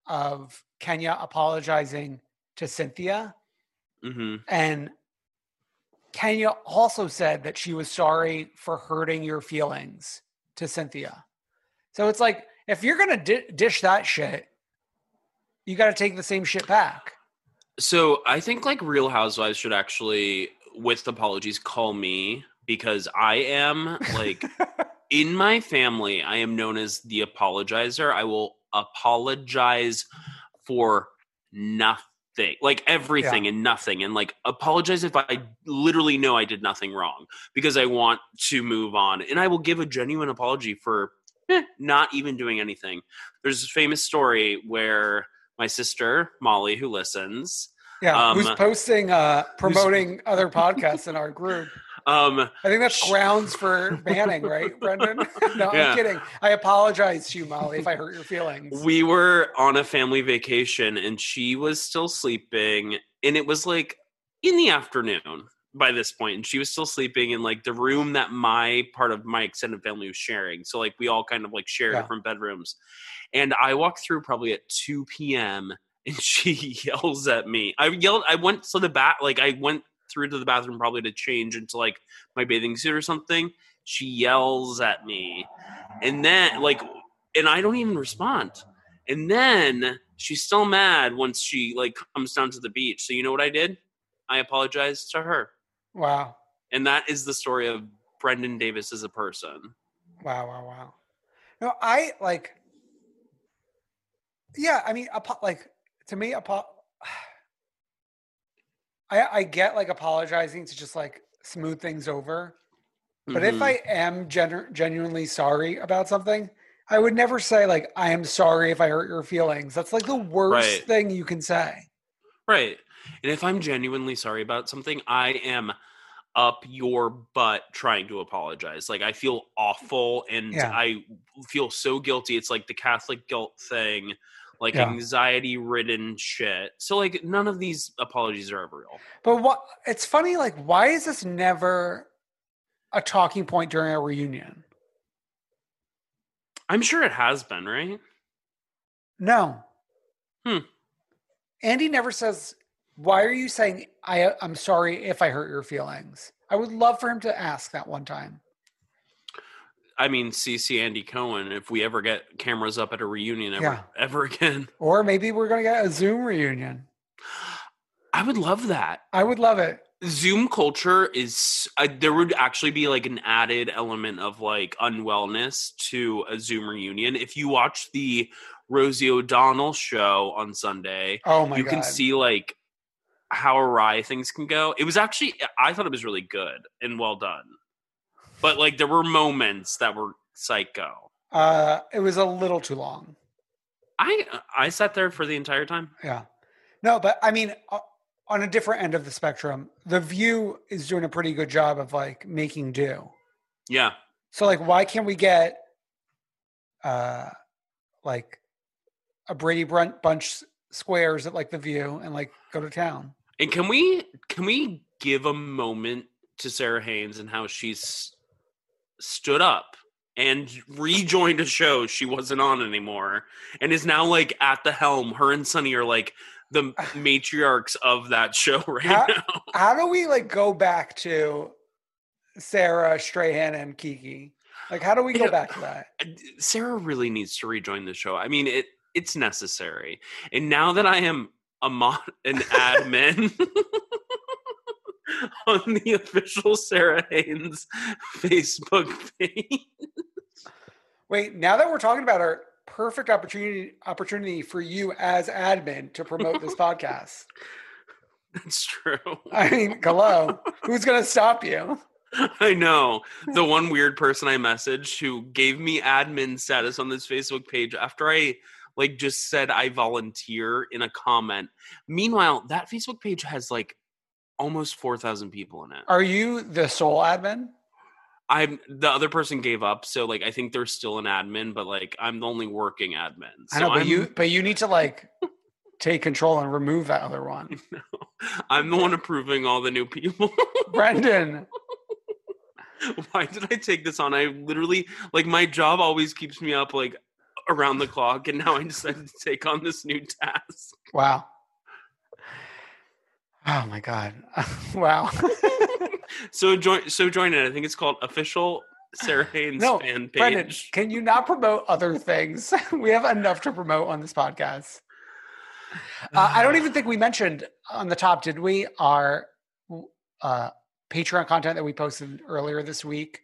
of Kenya apologizing to Cynthia. hmm And Kenya also said that she was sorry for hurting your feelings to Cynthia. So it's like, if you're going to di- dish that shit, you got to take the same shit back. So I think like Real Housewives should actually, with apologies, call me because I am like *laughs* in my family, I am known as the apologizer. I will apologize for nothing, like everything and nothing, and like apologize if I literally know I did nothing wrong because I want to move on, and I will give a genuine apology for eh, not even doing anything. There's a famous story where my sister Molly, who listens, Yeah. Um, who's posting, uh, *laughs* promoting other podcasts in our group. Um, I think that's grounds for *laughs* banning, right, Brendan? *laughs* no, Yeah. I'm kidding. I apologize to you, Molly, if I hurt your feelings. we were on a family vacation and she was still sleeping and it was like in the afternoon by this point and she was still sleeping in like the room that my part of my extended family was sharing so like we all kind of like share Yeah. different bedrooms and i walked through probably at 2 p.m *laughs* and she yells at me i yelled i went to the bat like i went through to the bathroom probably to change into like my bathing suit or something she yells at me and then like and i don't even respond and then she's still mad once she like comes down to the beach. So you know what I did? I apologized to her. Wow. And that is the story of Brendan Davis as a person. Wow, wow, wow. No, I like yeah, I mean like to me apo- *sighs* I I get like apologizing to just like smooth things over. But if Mhm. I am genu- genuinely sorry about something, I would never say like I am sorry if I hurt your feelings. That's like the worst Right. thing you can say. Right. And if I'm genuinely sorry about something, I am up your butt trying to apologize. Like I feel awful and Yeah. I feel so guilty. It's like the Catholic guilt thing, like Yeah. anxiety ridden shit. So like none of these apologies are ever real. But what it's funny, like, why is this never a talking point during a reunion? I'm sure it has been, right? No. Hmm. Andy never says, Why are you saying I I'm sorry if I hurt your feelings? I would love for him to ask that one time. I mean, CC Andy Cohen, if we ever get cameras up at a reunion ever, Yeah. ever again, *laughs* Or maybe we're gonna get a Zoom reunion. I would love that. I would love it. Zoom culture is, uh, there would actually be like an added element of like unwellness to a Zoom reunion. If you watch the Rosie O'Donnell show on Sunday, Oh my you god. can see like how awry things can go. It was actually, I thought it was really good and well done. But like there were moments that were psycho. uh it was a little too long. I I sat there for the entire time. Yeah. No, but I mean, on a different end of the spectrum, The View is doing a pretty good job of like making do. Yeah. So, like, why can't we get, uh, like, a Brady Bunch squares at like The View and like go to town? And can we can we give a moment to Sara Haines and how she's stood up and rejoined a show she wasn't on anymore and is now like at the helm. Her and Sunny are like the *sighs* matriarchs of that show *laughs* right How- now. How do we like go back to Sara Strahan and Keke? Like, how do we go back to that? Uh, Sara really needs to rejoin the show. I mean, it it's necessary. And now that I am a mod, *laughs* an admin *laughs* on the official Sara Haines Facebook page, Wait, now that we're talking about our perfect opportunity opportunity for you as admin to promote this *laughs* podcast. that's true. I mean, hello, who's going to stop you? I know the one weird person I messaged who gave me admin status on this Facebook page after I like just said I volunteer in a comment. Meanwhile, that Facebook page has like almost 4,000 people in it. Are you the sole admin? I'm the other person gave up, so like I think they're still an admin, but like I'm the only working admin. So I know, but I'm, you but you need to like take control and remove that other one. *laughs* I'm the one approving all the new people. *laughs* Brendan, Why did I take this on? I literally like my job always keeps me up like around the clock, and now I decided to take on this new task. wow. Oh my god. *laughs* wow. *laughs* So join, so join it. I think it's called official Sara Haines no, fan page. Brendan, can you not promote other things? *laughs* we have enough to promote on this podcast. Uh, I don't even think we mentioned on the top, did we? Our uh, Patreon content that we posted earlier this week.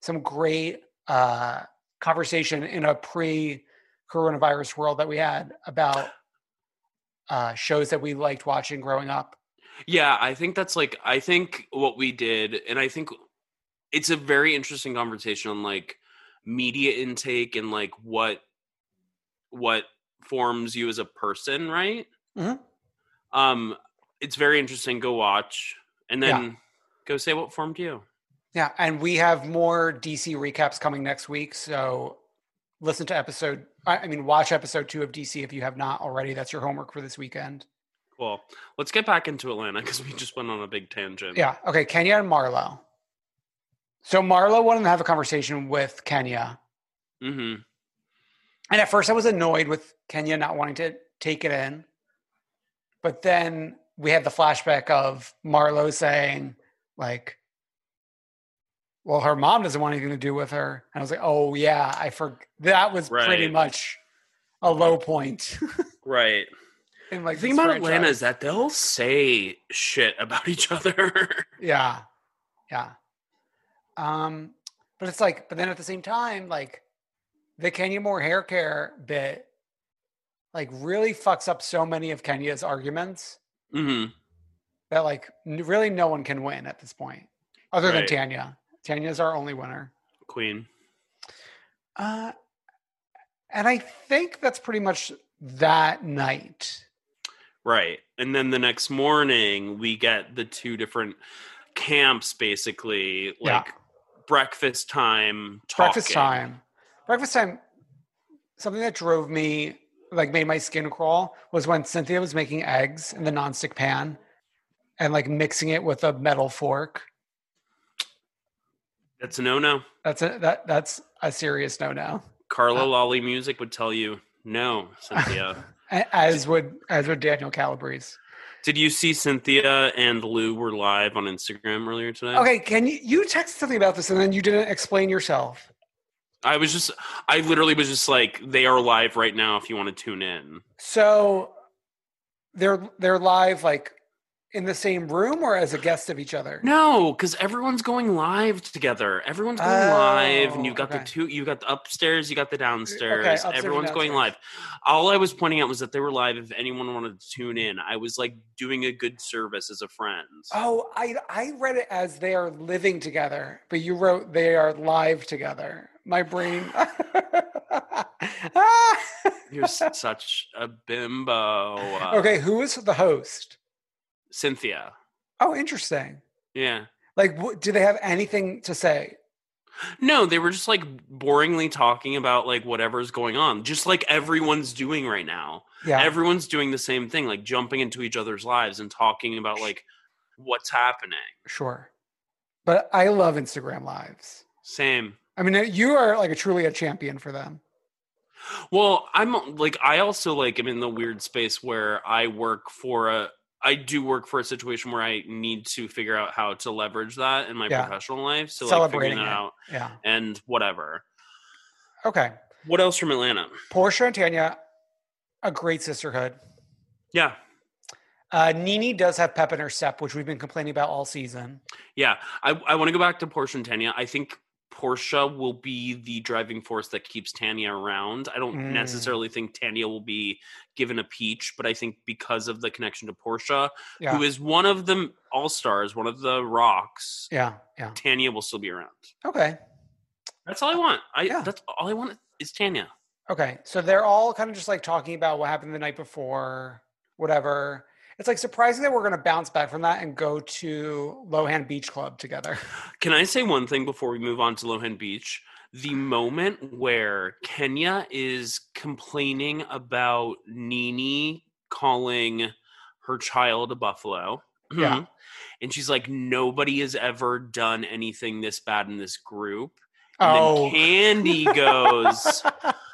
Some great uh, conversation in a pre coronavirus world that we had about uh, shows that we liked watching growing up. Yeah, I think that's like I think what we did, and I think it's a very interesting conversation on like media intake and like what what forms you as a person, right? Mhm. Um, it's very interesting. Go watch, and then Go say what formed you. Yeah, and we have more DC recaps coming next week. So listen to episode. I mean, watch episode two of DC if you have not already. That's your homework for this weekend. Cool. Let's get back into Atlanta because we just went on a big tangent. Yeah. Okay. Kenya and Marlo. So Marlo wanted to have a conversation with Kenya, hmm and at first I was annoyed with Kenya not wanting to take it in, but then we had the flashback of Marlo saying, like, "Well, her mom doesn't want anything to do with her," and I was like, "Oh yeah, I forgot." That was pretty much a low point. *laughs* Right. And like The thing this about Atlanta is that they'll say shit about each other. *laughs* Yeah. Yeah. Um, but it's like, but then at the same time, like the Kenya Moore hair care bit, like really fucks up so many of Kenya's arguments hmm that like n- really no one can win at this point, other than Tanya. Tanya's our only winner. Queen. Uh, and I think that's pretty much that night. Right. And then the next morning, we get the two different camps basically, Yeah. like breakfast time. Talking. breakfast time breakfast time something that drove me like made my skin crawl was when cynthia was making eggs in the nonstick pan and like mixing it with a metal fork That's a no no. that's a that that's a serious no-no Carla Uh, Lolly Music would tell you no, Cynthia. *laughs* As would as would daniel calabrese Did you see Cynthia and Lou were live on Instagram earlier today? okay can you you text something about this and then you didn't explain yourself I was just, I literally was just like, they are live right now if you want to tune in. so they're they're live like in the same room or as a guest of each other No, because everyone's going live together. Everyone's going Oh, live, and oh, you've got okay. the two. You got the upstairs, you got the downstairs. upstairs and Everyone's going live. All I was pointing out was that they were live. If anyone wanted to tune in, I was like doing a good service as a friend. Oh, I I read it as they are living together, but you wrote they are live together. My brain. *sighs* You're *laughs* such a bimbo. Okay, who is the host? Cynthia. Oh, interesting. Yeah. Like, do they have anything to say? No, they were just like boringly talking about like whatever's going on, just like everyone's doing right now. Yeah, Everyone's doing the same thing, like jumping into each other's lives and talking about like what's happening. sure. But I love Instagram lives. Same. I mean, uh, you are like a truly a champion for them. Well, I'm like I also like am in the weird space where I work for a I do work for a situation where I need to figure out how to leverage that in my Yeah. professional life. So like Celebrating figuring that it. out Yeah. and whatever. Okay. What else from Atlanta? Porsha and Tanya, a great sisterhood. Yeah. Uh, NeNe does have pep in her step, which we've been complaining about all season. Yeah. I, I want to go back to Porsha and Tanya. I think Porsha will be the driving force that keeps Tanya around. I don't Mm. necessarily think Tanya will be given a peach, but I think because of the connection to Porsha, Yeah. who is one of the all stars, one of the rocks, Yeah. Yeah. Tanya will still be around. Okay. That's all I want. I Yeah. that's all I want is Tanya. Okay, so they're all kind of just like talking about what happened the night before, whatever. It's like surprising that we're going to bounce back from that and go to Lohan Beach Club together. *laughs* Can I say one thing before we move on to Lohan Beach? The moment where Kenya is complaining about NeNe calling her child a buffalo. Yeah. *clears throat* And she's like, nobody has ever done anything this bad in this group. And Oh. then Kandi goes, *laughs*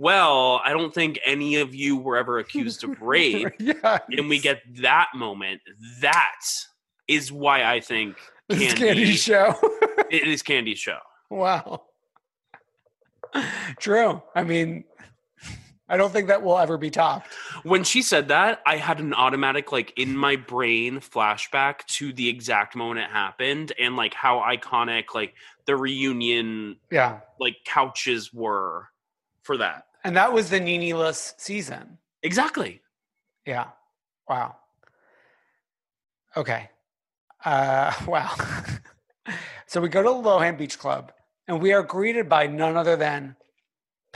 Well, I don't think any of you were ever accused of *laughs* rape. yeah, and we get that moment. That is why I think this is Kandi, Kandi's show. *laughs* it is Kandi's show. wow. True. I mean, I don't think that will ever be topped. When she said that, I had an automatic, like, in my brain flashback to the exact moment it happened and, like, how iconic, like, the reunion, Yeah. like, couches were for that. And that was the NeNe-less season. Exactly. Yeah. Wow. Okay. Uh, *laughs* wow. *laughs* so we go to the Lohan Beach Club and we are greeted by none other than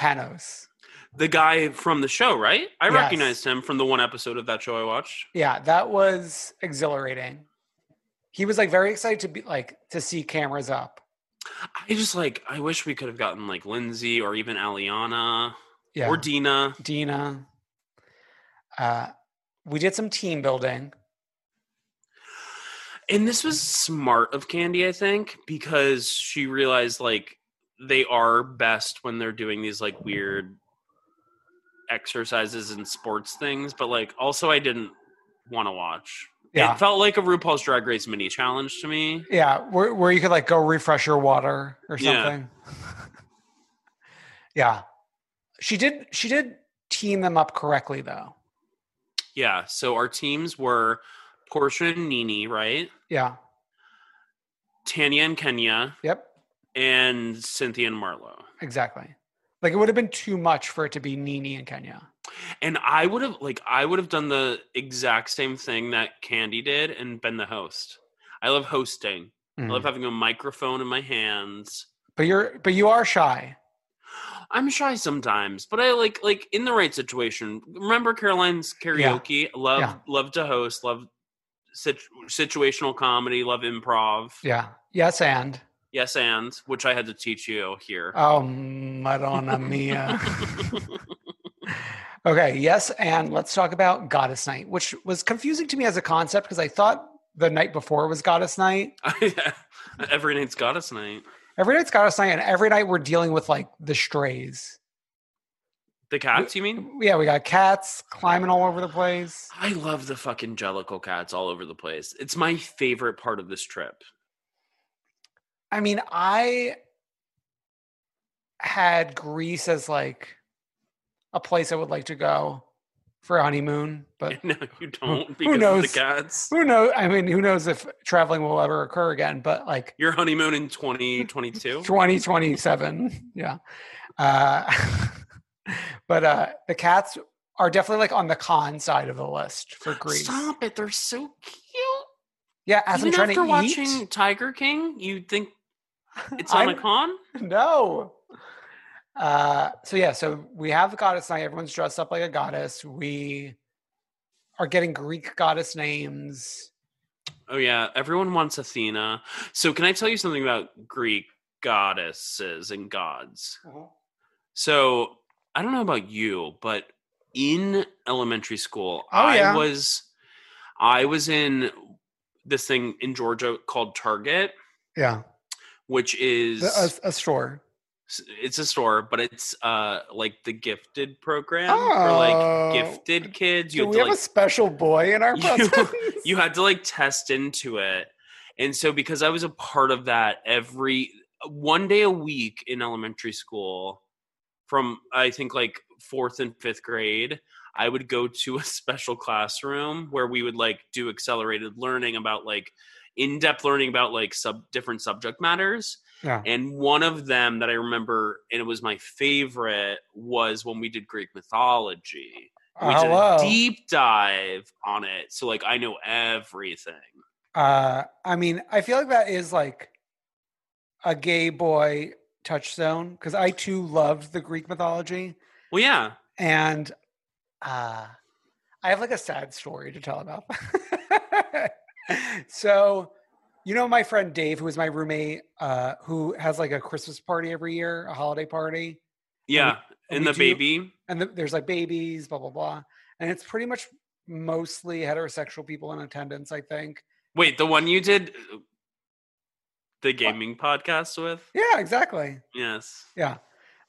Panos. The guy from the show, right? I Yes. recognized him from the one episode of that show I watched. Yeah, that was exhilarating. he was like very excited to be like to see cameras up. I just like I wish we could have gotten like Lindsay or even Aliana Yeah. or Dina. Dina. Uh, we did some team building. And this was smart of Kandi, I think, because she realized like they are best when they're doing these like weird exercises and sports things, but like also I didn't want to watch. Yeah. It felt like a RuPaul's Drag Race mini challenge to me. Yeah, where where you could like go refresh your water or Yeah. something. *laughs* Yeah. She did she did team them up correctly though. Yeah. So our teams were Porsha and NeNe, right? Yeah. Tanya and Kenya, Yep. and Cynthia and Marlo. Exactly. Like it would have been too much for it to be NeNe and Kenya. And I would have like I would have done the exact same thing that Kandi did and been the host. I love hosting. I Mm. love having a microphone in my hands. But you're but you are shy. I'm shy sometimes, but I like like in the right situation. Remember Caroline's karaoke? Love Yeah. love to host. Love sit- situational comedy. Love improv. Yeah. Yes, and Yes, and which I had to teach you here. oh, Madonna mia. *laughs* okay. Yes, and let's talk about Goddess Night, which was confusing to me as a concept because I thought the night before was Goddess Night. *laughs* Every night's goddess night. Every night's Goddess Night, and every night we're dealing with like the strays. The cats, you mean? Yeah, we got cats climbing all over the place. I love the fucking Jellicle cats all over the place. It's my favorite part of this trip. I mean, I had Greece as like a place I would like to go for a honeymoon, but *laughs* No, you don't who because of knows? the cats. who knows? I mean, who knows if traveling will ever occur again? But like Your honeymoon in 2022? 2027, *laughs* yeah. Uh, *laughs* but uh, the cats are definitely like on the con side of the list for Greece. Stop it. They're so cute. Yeah, as Even I'm trying after to watching eat, Tiger King, you'd think it's on a I'm- con? No. Uh, so yeah, so we have the goddess night. Everyone's dressed up like a goddess. We are getting Greek goddess names. Oh, yeah. Everyone wants Athena. So, can I tell you something about Greek goddesses and gods? So, I don't know about you, but in elementary school, Oh, yeah. I was I was in this thing in Georgia called Target, Yeah, which is a, a store. It's a store, but it's uh like the gifted program for Oh. like gifted kids. Do we have like, a special boy in our *laughs* You- you had to like test into it. And so because I was a part of that every one day a week in elementary school from I think like 4th and 5th grade, I would go to a special classroom where we would like do accelerated learning about like in-depth learning about like sub different subject matters. Yeah. And one of them that I remember and it was my favorite was when we did Greek mythology. We did Hello. a deep dive on it. So like I know everything. Uh, I mean, I feel like that is like a gay boy touchstone because I too loved the Greek mythology. Well, yeah. and uh i have like a sad story to tell about *laughs* so you know my friend dave who is my roommate uh who has like a christmas party every year a holiday party Yeah. and And we the do- baby. and th- there's like babies blah blah blah and it's pretty much mostly heterosexual people in attendance i think Wait, the one you did uh, the gaming podcast with? yeah exactly Yes. yeah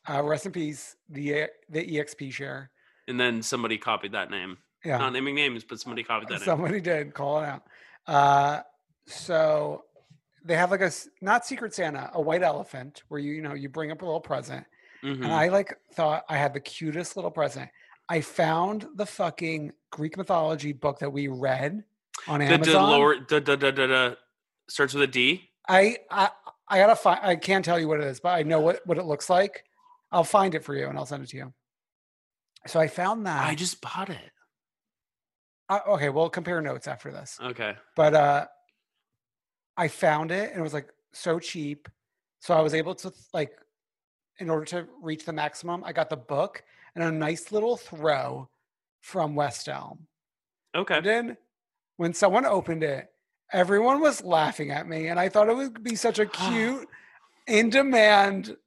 uh rest in peace the the exp share And then somebody copied that name. yeah Not naming names, but somebody copied that name. Somebody did call it out. Uh, so they have like a not Secret Santa, a white elephant where you you know you bring up a little present, Mhm. and I like thought I had the cutest little present. I found the fucking Greek mythology book that we read on the, the Amazon. lower the, the, the, the, the starts with a D. I I I gotta find. I can't tell you what it is, but I know what what it looks like. I'll find it for you and I'll send it to you. So I found that. I just bought it. uh, okay, we'll compare notes after this. Okay. but uh i found it and it was like so cheap so i was able to like in order to reach the maximum i got the book and a nice little throw from west elm Okay. and then when someone opened it everyone was laughing at me, and I thought it would be such a *gasps* cute, in demand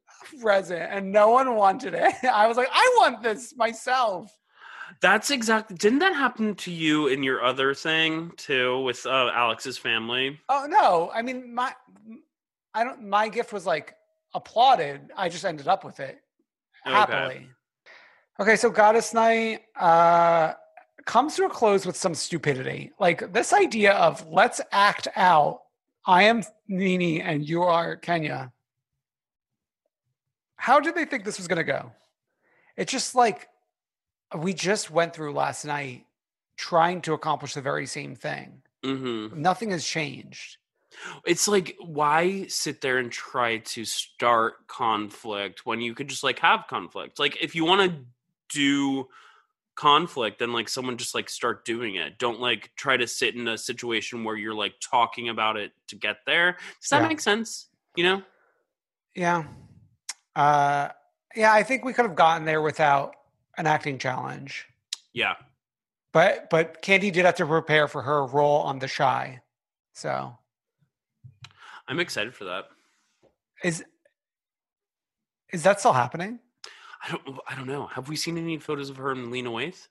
present, and no one wanted it. *laughs* I was like, I want this myself. That's exactly. Didn't that happen to you in your other thing too with uh, Alex's family? Oh no, I mean my, I don't. My gift was like applauded. I just ended up with it Okay. happily. Okay, so Goddess Night uh, comes to a close with some stupidity. Like this idea of let's act out. I am NeNe and you are Kenya. How did they think this was going to go? It's just like we just went through last night trying to accomplish the very same thing. Mm-hmm. Nothing has changed. It's like why sit there and try to start conflict when you could just like have conflict? Like if you want to do conflict then like someone just like start doing it don't like try to sit in a situation where you're like talking about it to get there does that Yeah. make sense you know Yeah. Uh yeah, I think we could have gotten there without an acting challenge. yeah But but Kandi did have to prepare for her role on The Chi. So i'm excited for that is is that still happening? i don't i don't know have we seen any photos of her and lena waithe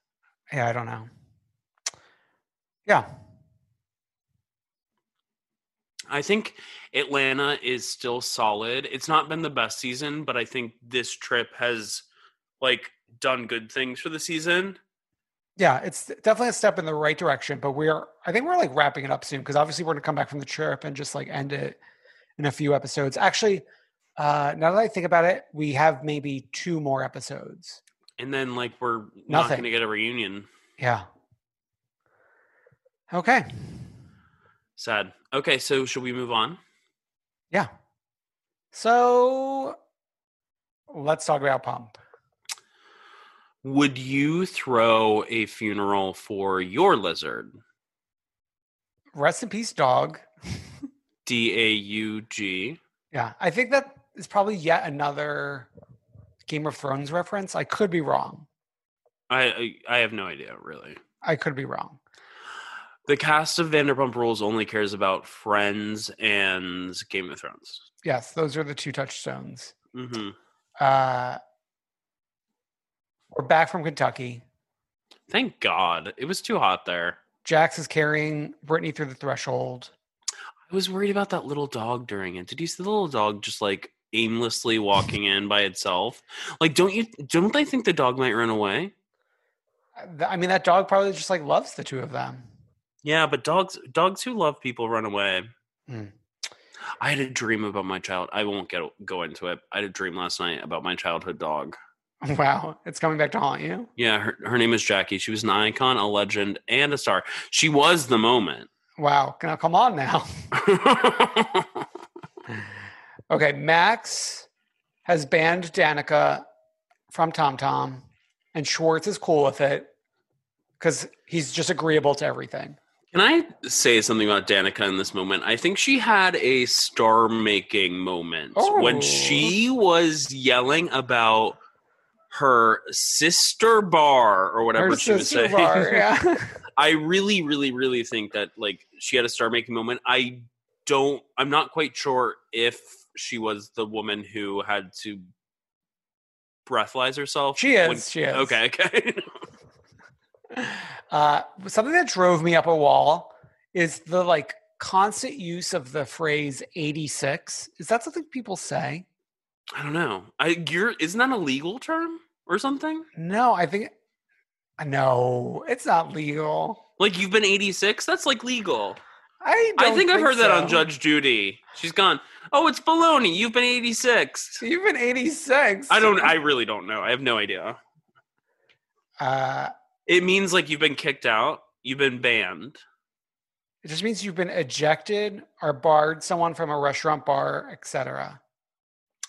Yeah, I don't know. Yeah. I think Atlanta is still solid. It's not been the best season, but I think this trip has like done good things for the season. Yeah, it's definitely a step in the right direction, but we're I think we're like wrapping it up soon because obviously we're gonna come back from the trip and just like end it in a few episodes. Actually, uh now that I think about it, we have maybe two more episodes. And then like we're not going to get a reunion. Yeah. Okay. Sad. Okay, so should we move on? Yeah. So let's talk about Pump. Would you throw a funeral for your lizard? Rest in peace, dog. *laughs* D A U G. Yeah, I think that is probably yet another Game of Thrones reference. I could be wrong. I I have no idea really. I could be wrong. The cast of Vanderpump Rules only cares about Friends and Game of Thrones. Yes, those are the two touchstones. hmm Uh, we're back from Kentucky. Thank God. It was too hot there. Jax is carrying Brittany through the threshold. I was worried about that little dog during it. Did you see the little dog just like aimlessly walking in by itself? Like, don't you don't they think the dog might run away? I mean, that dog probably just like loves the two of them. Yeah, but dogs dogs who love people run away. Hmm. I had a dream about my child. I won't get go into it. I had a dream last night about my childhood dog. *laughs* Wow, it's coming back to haunt you. Yeah, her, her name is Jackie. She was an icon, a legend, and a star. She was the moment. Wow, now come on now. *laughs* Okay, Max has banned Danica from TomTom, and Schwartz is cool with it because he's just agreeable to everything. Can I say something about Danica in this moment? I think she had a star making moment Oh. when she was yelling about her sister bar or whatever Her she was saying. bar, *laughs* yeah. I really, really, really think that like she had a star making moment. I don't I'm not quite sure if she was the woman who had to breathalyze herself. She is, when- she is. Okay, okay. *laughs* Uh, something that drove me up a wall is the like constant use of the phrase 86. Is that something people say? I don't know. I you're isn't that a legal term or something? No, I think no, it's not legal. Like you've been 86? That's like legal. I I don't think, I've heard that on. Judge Judy. She's gone, "Oh, it's baloney. You've been 86." You've been 86. I don't I really don't know. I have no idea. Uh, It means like you've been kicked out, you've been banned. it just means you've been ejected or barred someone from a restaurant, bar, etc.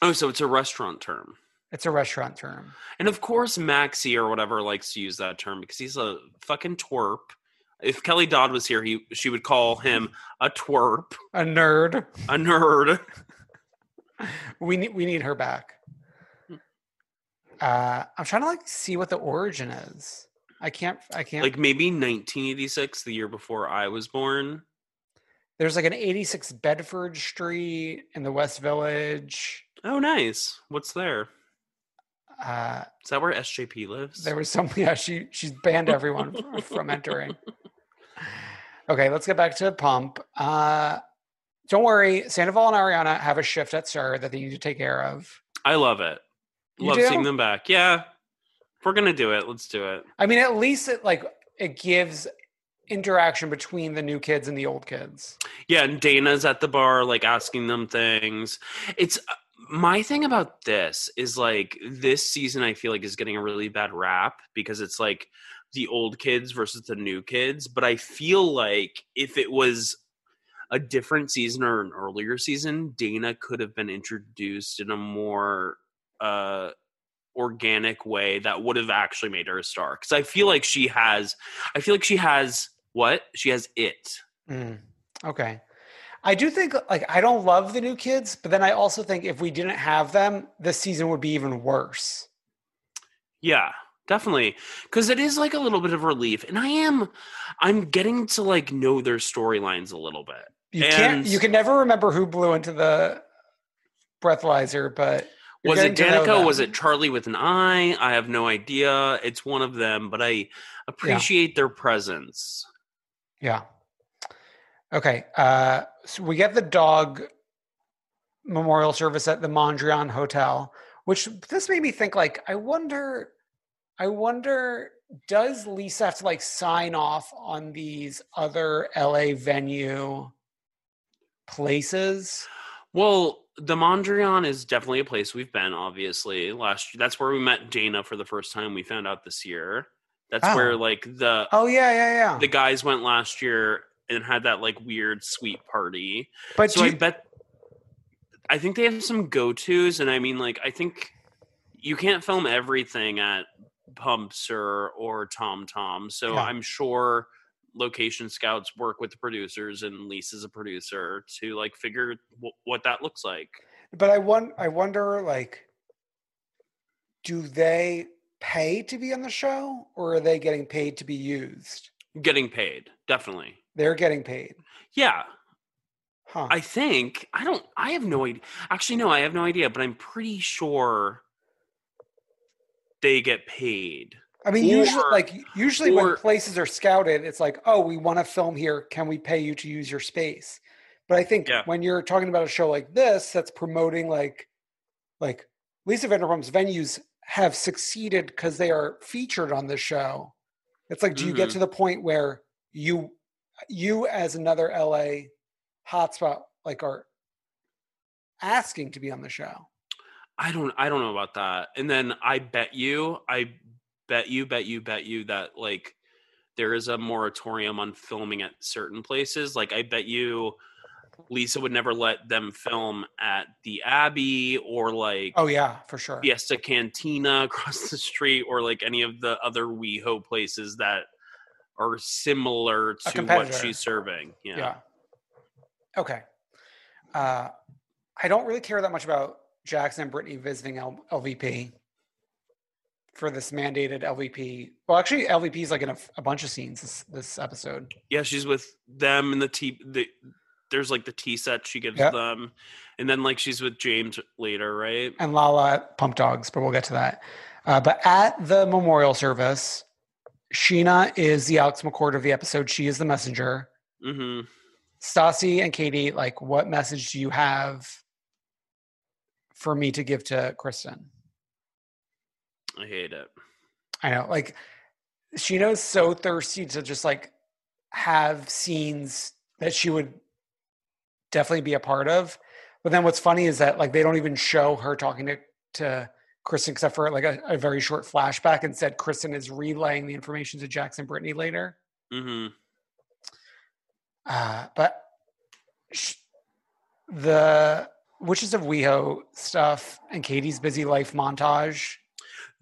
Oh, so it's a restaurant term. It's a restaurant term. And of course, Maxie or whatever likes to use that term because he's a fucking twerp. If Kelly Dodd was here, he she would call him a twerp, A nerd. a nerd. *laughs* We need we need her back. Uh, I'm trying to like see what the origin is. I can't. I can't. Like maybe 1986, the year before I was born. There's like an 86 Bedford Street in the West Village. Oh, nice. What's there? Uh, Is that where SJP lives? there was some, *laughs* yeah, she she's banned everyone from, from entering. *laughs* Okay, let's get back to the Pump. Uh, don't worry, Sandoval and Ariana have a shift at SUR that they need to take care of. I love it. You love do? seeing them back. Yeah. If we're gonna do it, let's do it. I mean, at least it like it gives interaction between the new kids and the old kids. Yeah, and Dana's at the bar, like asking them things. It's my thing about this is like this season. I feel like is getting a really bad rap because it's like the old kids versus the new kids. But I feel like if it was a different season or an earlier season, Dana could have been introduced in a more uh organic way that would have actually made her a star. Because I feel like she has, I feel like she has what she has it. Mm, okay. I do think like I don't love the new kids, but then I also think if we didn't have them, this season would be even worse. Yeah, definitely. Because it is like a little bit of relief. And I am, I'm getting to like know their storylines a little bit. You can't you can never remember who blew into the breathalyzer, but Was it getting to know Danica? Was it Charlie with an I? I have no idea. It's one of them, but I appreciate their presence. Yeah. Okay. Uh, so we get the dog memorial service at the Mondrian Hotel, which this made me think like, I wonder, I wonder, does Lisa have to like sign off on these other LA venue places? Well, the Mondrian is definitely a place we've been. Obviously, last that's where we met Dana for the first time. We found out this year. That's Oh. where like the Oh yeah, yeah, yeah. the guys went last year and had that like weird sweet party. but so do I bet I think they have some go tos, and I mean, like I think you can't film everything at Pumps or or Tom Tom. So Yeah. I'm sure location scouts work with the producers and Lisa's a producer to like figure w- what that looks like. but I want, I wonder, like, do they pay to be on the show, or are they getting paid to be used? Getting paid, definitely. They're getting paid. Yeah, Huh. I think I don't. I have no idea. Actually, no, I have no idea. But I'm pretty sure they get paid. I mean, usually, like usually when places are scouted, it's like, oh, we want to film here. Can we pay you to use your space? But I think Yeah. when you're talking about a show like this, that's promoting like, like Lisa Vanderpump's venues have succeeded because they are featured on the show. It's like, do you get Mhm. to the point where you, you as another LA hotspot, like are asking to be on the show? I don't. I don't know about that. And then I bet you. I bet you. Bet you. Bet you that like there is a moratorium on filming at certain places. Like I bet you. Lisa would never let them film at the Abbey or like Oh yeah, for sure. Fiesta Cantina *laughs* across the street or like any of the other WeHo places that are similar to what she's serving. Yeah. Yeah. Okay. Uh, I don't really care that much about Jackson and Brittany visiting L- LVP for this mandated LVP. Well, actually, LVP is like in a, a bunch of scenes this, this episode. Yeah, she's with them and the tea. The, there's like the tea set she gives Yep. them, and then like she's with James later, right? And Lala Pump Dogs, but we'll get to that. Uh, but at the memorial service, Scheana is the Alex McCord of the episode. She is the messenger. hmm Stassi and Katie, like, what message do you have for me to give to Kristen? I hate it. I know, like Scheana's so thirsty to just like have scenes that she would definitely be a part of. But then what's funny is that like they don't even show her talking to to Kristen except for like a, a very short flashback. and said Kristen is relaying the information to Jackson Brittany later. hmm Uh, but sh- the Witches of WeHo stuff and Katie's busy life montage.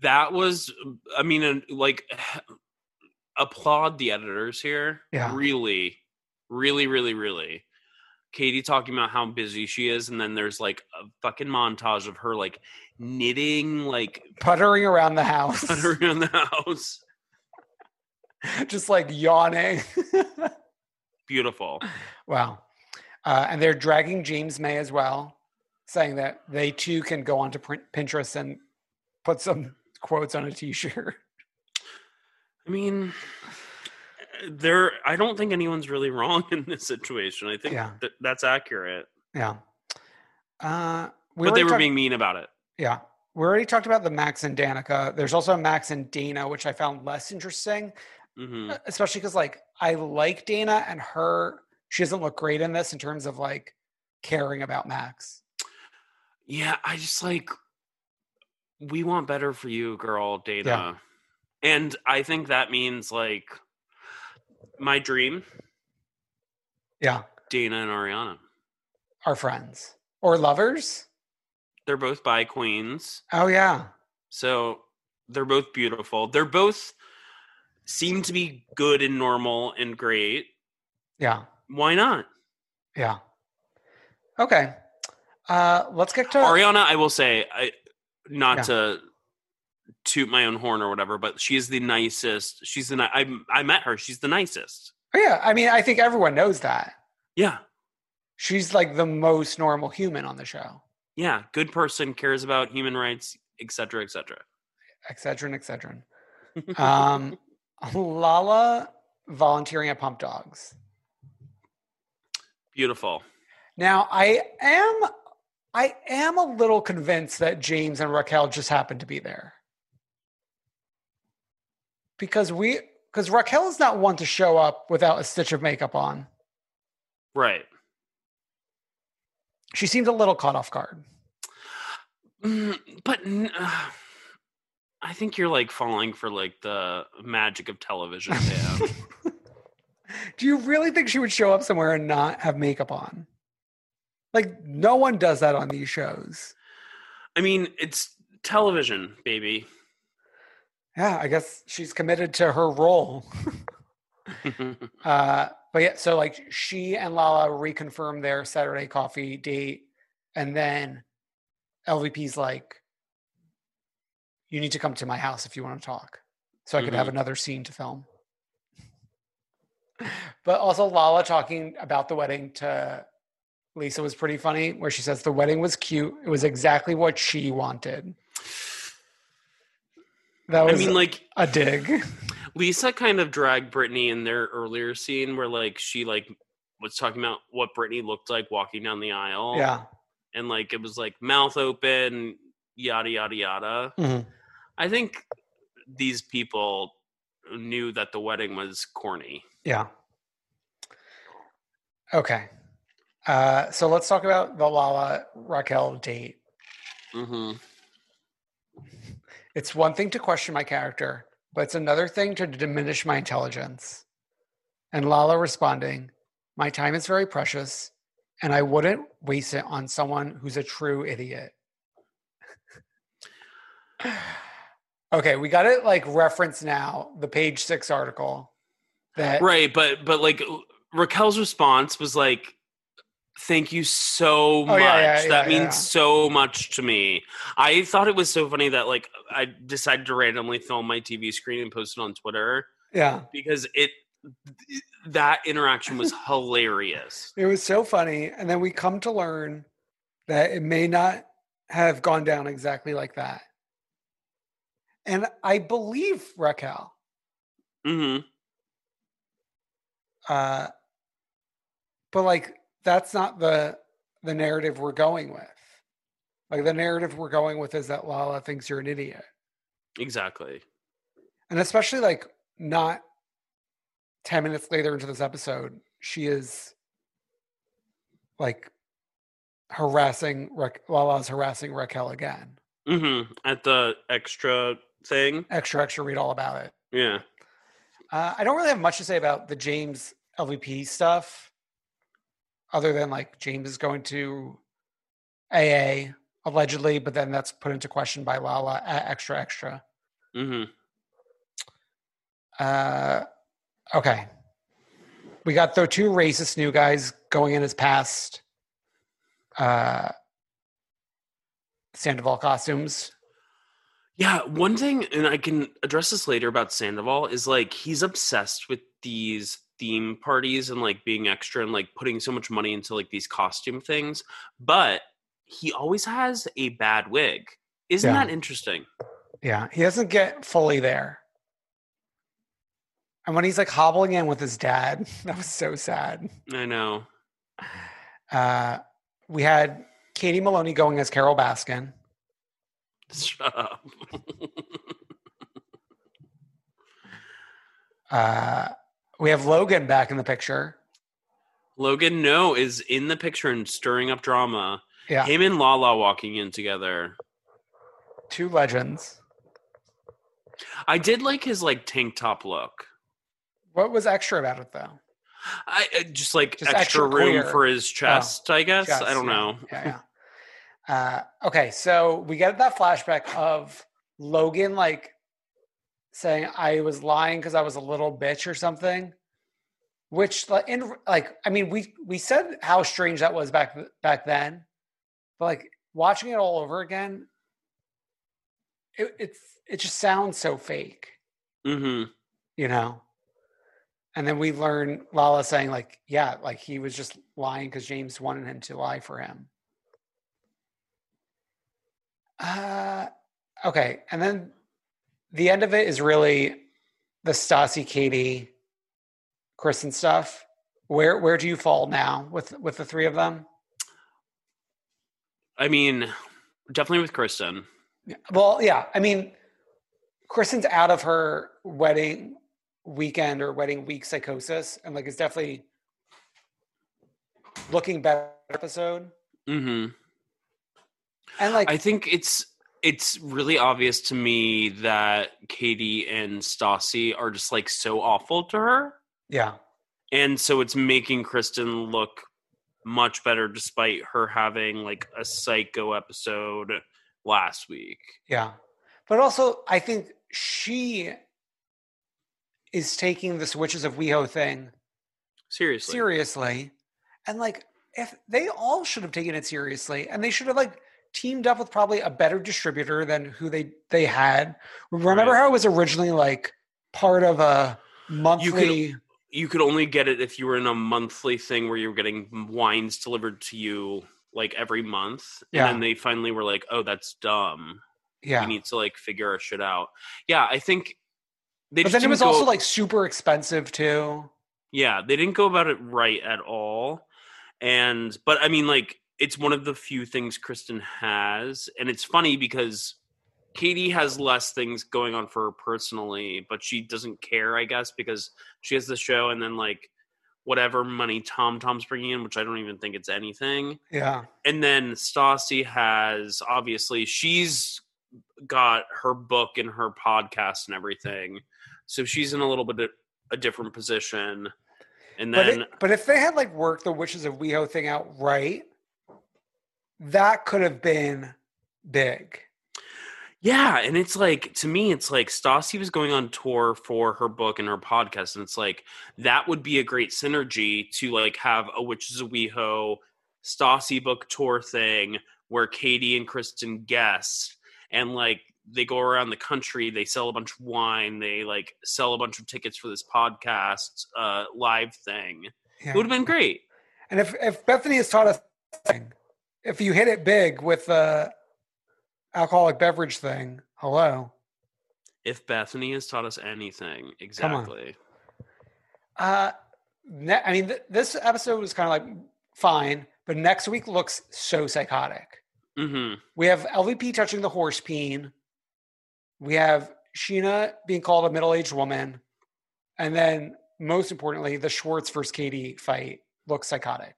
That was, I mean, like, *sighs* applaud the editors here. Yeah. Really, really, really, really. Katie talking about how busy she is, and then there's like a fucking montage of her like knitting, like Puttering around the *laughs* house, puttering around the house. *laughs* just like yawning. *laughs* Beautiful. Wow. Uh, and they're dragging James May as well, saying that they too can go onto Pinterest and put some quotes on a t-shirt. I mean, there. I don't think anyone's really *laughs* wrong in this situation. I think Yeah. that that's accurate. Yeah. Uh, we but they were talked- being mean about it. Yeah. We already talked about the Max and Danica. There's also Max and Dana, which I found less interesting, hmm uh, especially because like I like Dana and her. She doesn't look great in this in terms of like caring about Max. Yeah, I just like we want better for you, girl, Dana. And I think that means like my dream, Yeah. Dana and Ariana. Are friends or lovers? They're both bi queens. Oh yeah. So they're both beautiful. They're both seem to be good and normal and great. Yeah. Why not? Yeah. Okay. Uh let's get to Ariana, I will say, I not Yeah. to toot my own horn or whatever, but she is the nicest. She's the ni- I I met her. She's the nicest. Oh, yeah, I mean I think everyone knows that. Yeah. She's like the most normal human on the show. Yeah, good person, cares about human rights, etc., etc. Excedrin, Excedrin. Um *laughs* Lala volunteering at Pump Dogs. Beautiful. Now I am I am a little convinced that James and Raquel just happened to be there. Because we because Raquel is not one to show up without a stitch of makeup on. Right. She seemed a little caught off guard. Mm, but uh, I think you're like falling for like the magic of television. *laughs* Do you really think she would show up somewhere and not have makeup on? Like no one does that on these shows. I mean, it's television, baby. Yeah, I guess she's committed to her role. *laughs* *laughs* Uh, but yeah, so like she and Lala reconfirm their Saturday coffee date, and then LVP's like, "You need to come to my house if you want to talk, so I could have Mhm. another scene to film." *laughs* But also Lala talking about the wedding to Lisa was pretty funny, where she says the wedding was cute. It was exactly what she wanted. That was I mean, like a dig. *laughs* Lisa kind of dragged Brittany in their earlier scene where like she like was talking about what Brittany looked like walking down the aisle. Yeah. And like it was like mouth open, yada yada yada. Mhm. I think these people knew that the wedding was corny. Yeah. Okay. Uh, so let's talk about the Lala Raquel date. Mm-hmm. It's one thing to question my character, but it's another thing to diminish my intelligence. And Lala responding, My time is very precious, and I wouldn't waste it on someone who's a true idiot. *sighs* okay, we got it like reference now, the page six article. That Right, but but like Raquel's response was like, "Thank you so much. Oh, yeah, yeah, that yeah, means yeah. so much to me." I thought it was so funny that like I decided to randomly film my TV screen and post it on Twitter yeah. because it that interaction was hilarious. It was so funny. And then we come to learn that it may not have gone down exactly like that. And I believe Raquel. Hmm Uh, but like that's not the the narrative we're going with. Like the narrative we're going with is that Lala thinks you're an idiot. Exactly. And especially like not 10 minutes later into this episode, she is like harassing Ra- Lala's harassing Raquel again. hmm At the extra thing. Extra, extra, read all about it. Yeah. Uh, I don't really have much to say about the James LVP stuff, other than like James is going to AA allegedly, but then that's put into question by Lala at extra, extra. hmm Uh, okay. We got the two racist new guys going in his past uh, Sandoval costumes. Yeah, one thing, and I can address this later about Sandoval, is like he's obsessed with these theme parties and like being extra and like putting so much money into like these costume things, but he always has a bad wig. Isn't Yeah. that interesting? Yeah, he doesn't get fully there. And when he's like hobbling in with his dad, *laughs* that was so sad. I know. Uh, we had Katie Maloney going as Carole Baskin. Shut up. *laughs* Uh, we have Logan back in the picture. Logan Noh is in the picture and stirring up drama. Yeah, Him and Lala walking in together. two legends. I did like his like tank top look. What was extra about it though? I just like Just extra, extra room. Oh, for his chest, I guess. Yes, I don't yeah, know. Yeah, yeah. Uh, okay, so we get that flashback of Logan like saying I was lying because I was a little bitch or something. Which like in like I mean we we said how strange that was back back then, but like watching it all over again, it it's it just sounds so fake Mm-hmm. you know and then we learn lala saying like yeah like he was just lying because james wanted him to lie for him uh okay and then the end of it is really the Stassi, katie kristen stuff where where do you fall now with with the three of them I mean, definitely with Kristen. well yeah i mean kristen's out of her wedding weekend or wedding week psychosis and like it's definitely looking better episode Mm-hmm. and like I think it's it's really obvious to me that Katie and Stassi are just like so awful to her. yeah And so it's making Kristen look much better despite her having like a psycho episode last week. yeah but also i think she is taking this witches of weho thing Seriously. seriously and like if they all should have taken it seriously and they should have like teamed up with probably a better distributor than who they they had remember Right. how it was originally like part of a monthly you could you could only get it if you were in a monthly thing where you were getting wines delivered to you like every month. And Yeah. then they finally were like, oh, that's dumb. yeah We need to like figure our shit out. Yeah, I think they but then it was go- also like super expensive too Yeah, they didn't go about it right at all. And but I mean like it's one of the few things Kristen has and it's funny because Katie has less things going on for her personally, but she doesn't care, I guess, because she has the show and then like whatever money Tom Tom's bringing in, which I don't even think it's anything. yeah And then Stassi has obviously she's got her book and her podcast and everything, so she's in a little bit of a different position. And but then it, but if they had like worked the witches of weho thing out right that could have been big Yeah, and it's like to me, it's like Stassi was going on tour for her book and her podcast, and it's like that would be a great synergy to like have a Witches of WeHo Stassi book tour thing where Katie and Kristen guest, and like they go around the country, they sell a bunch of wine, they like sell a bunch of tickets for this podcast uh, live thing. yeah. It would have been great. And if if Bethany has taught us, if you hit it big with the alcoholic beverage thing, hello. If Bethany has taught us anything, exactly. Uh, ne- I mean, th- this episode was kind of like fine, but next week looks so psychotic. hmm We have LVP touching the horse peen. We have Scheana being called a middle-aged woman, and then most importantly, the Schwartz versus Katie fight looks psychotic.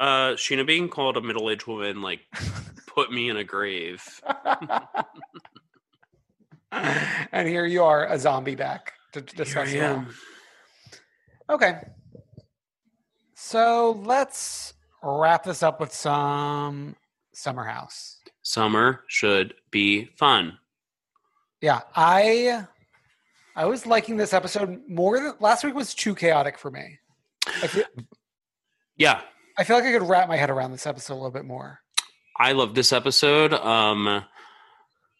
Uh, Scheana being called a middle-aged woman like *laughs* put me in a grave. *laughs* and here you are, a zombie back to, to discuss Here I am. Okay. So let's wrap this up with some Summer House. Summer should be fun. Yeah, I I was liking this episode more than last week was too chaotic for me. I feel, Yeah, I feel like I could wrap my head around this episode a little bit more. I love this episode. Um,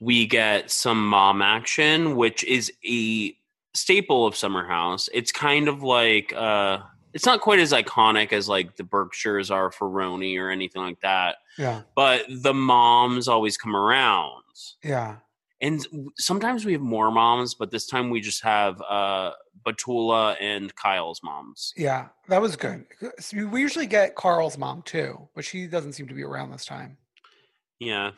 we get some mom action, which is a staple of Summer House. It's kind of like uh it's not quite as iconic as like the Berkshires are for RHONY or anything like that, Yeah. but the moms always come around. Yeah. And sometimes we have more moms, but this time we just have uh Batula and Kyle's moms. Yeah. That was good. So We usually get Carl's mom too, but she doesn't seem to be around this time. Yeah.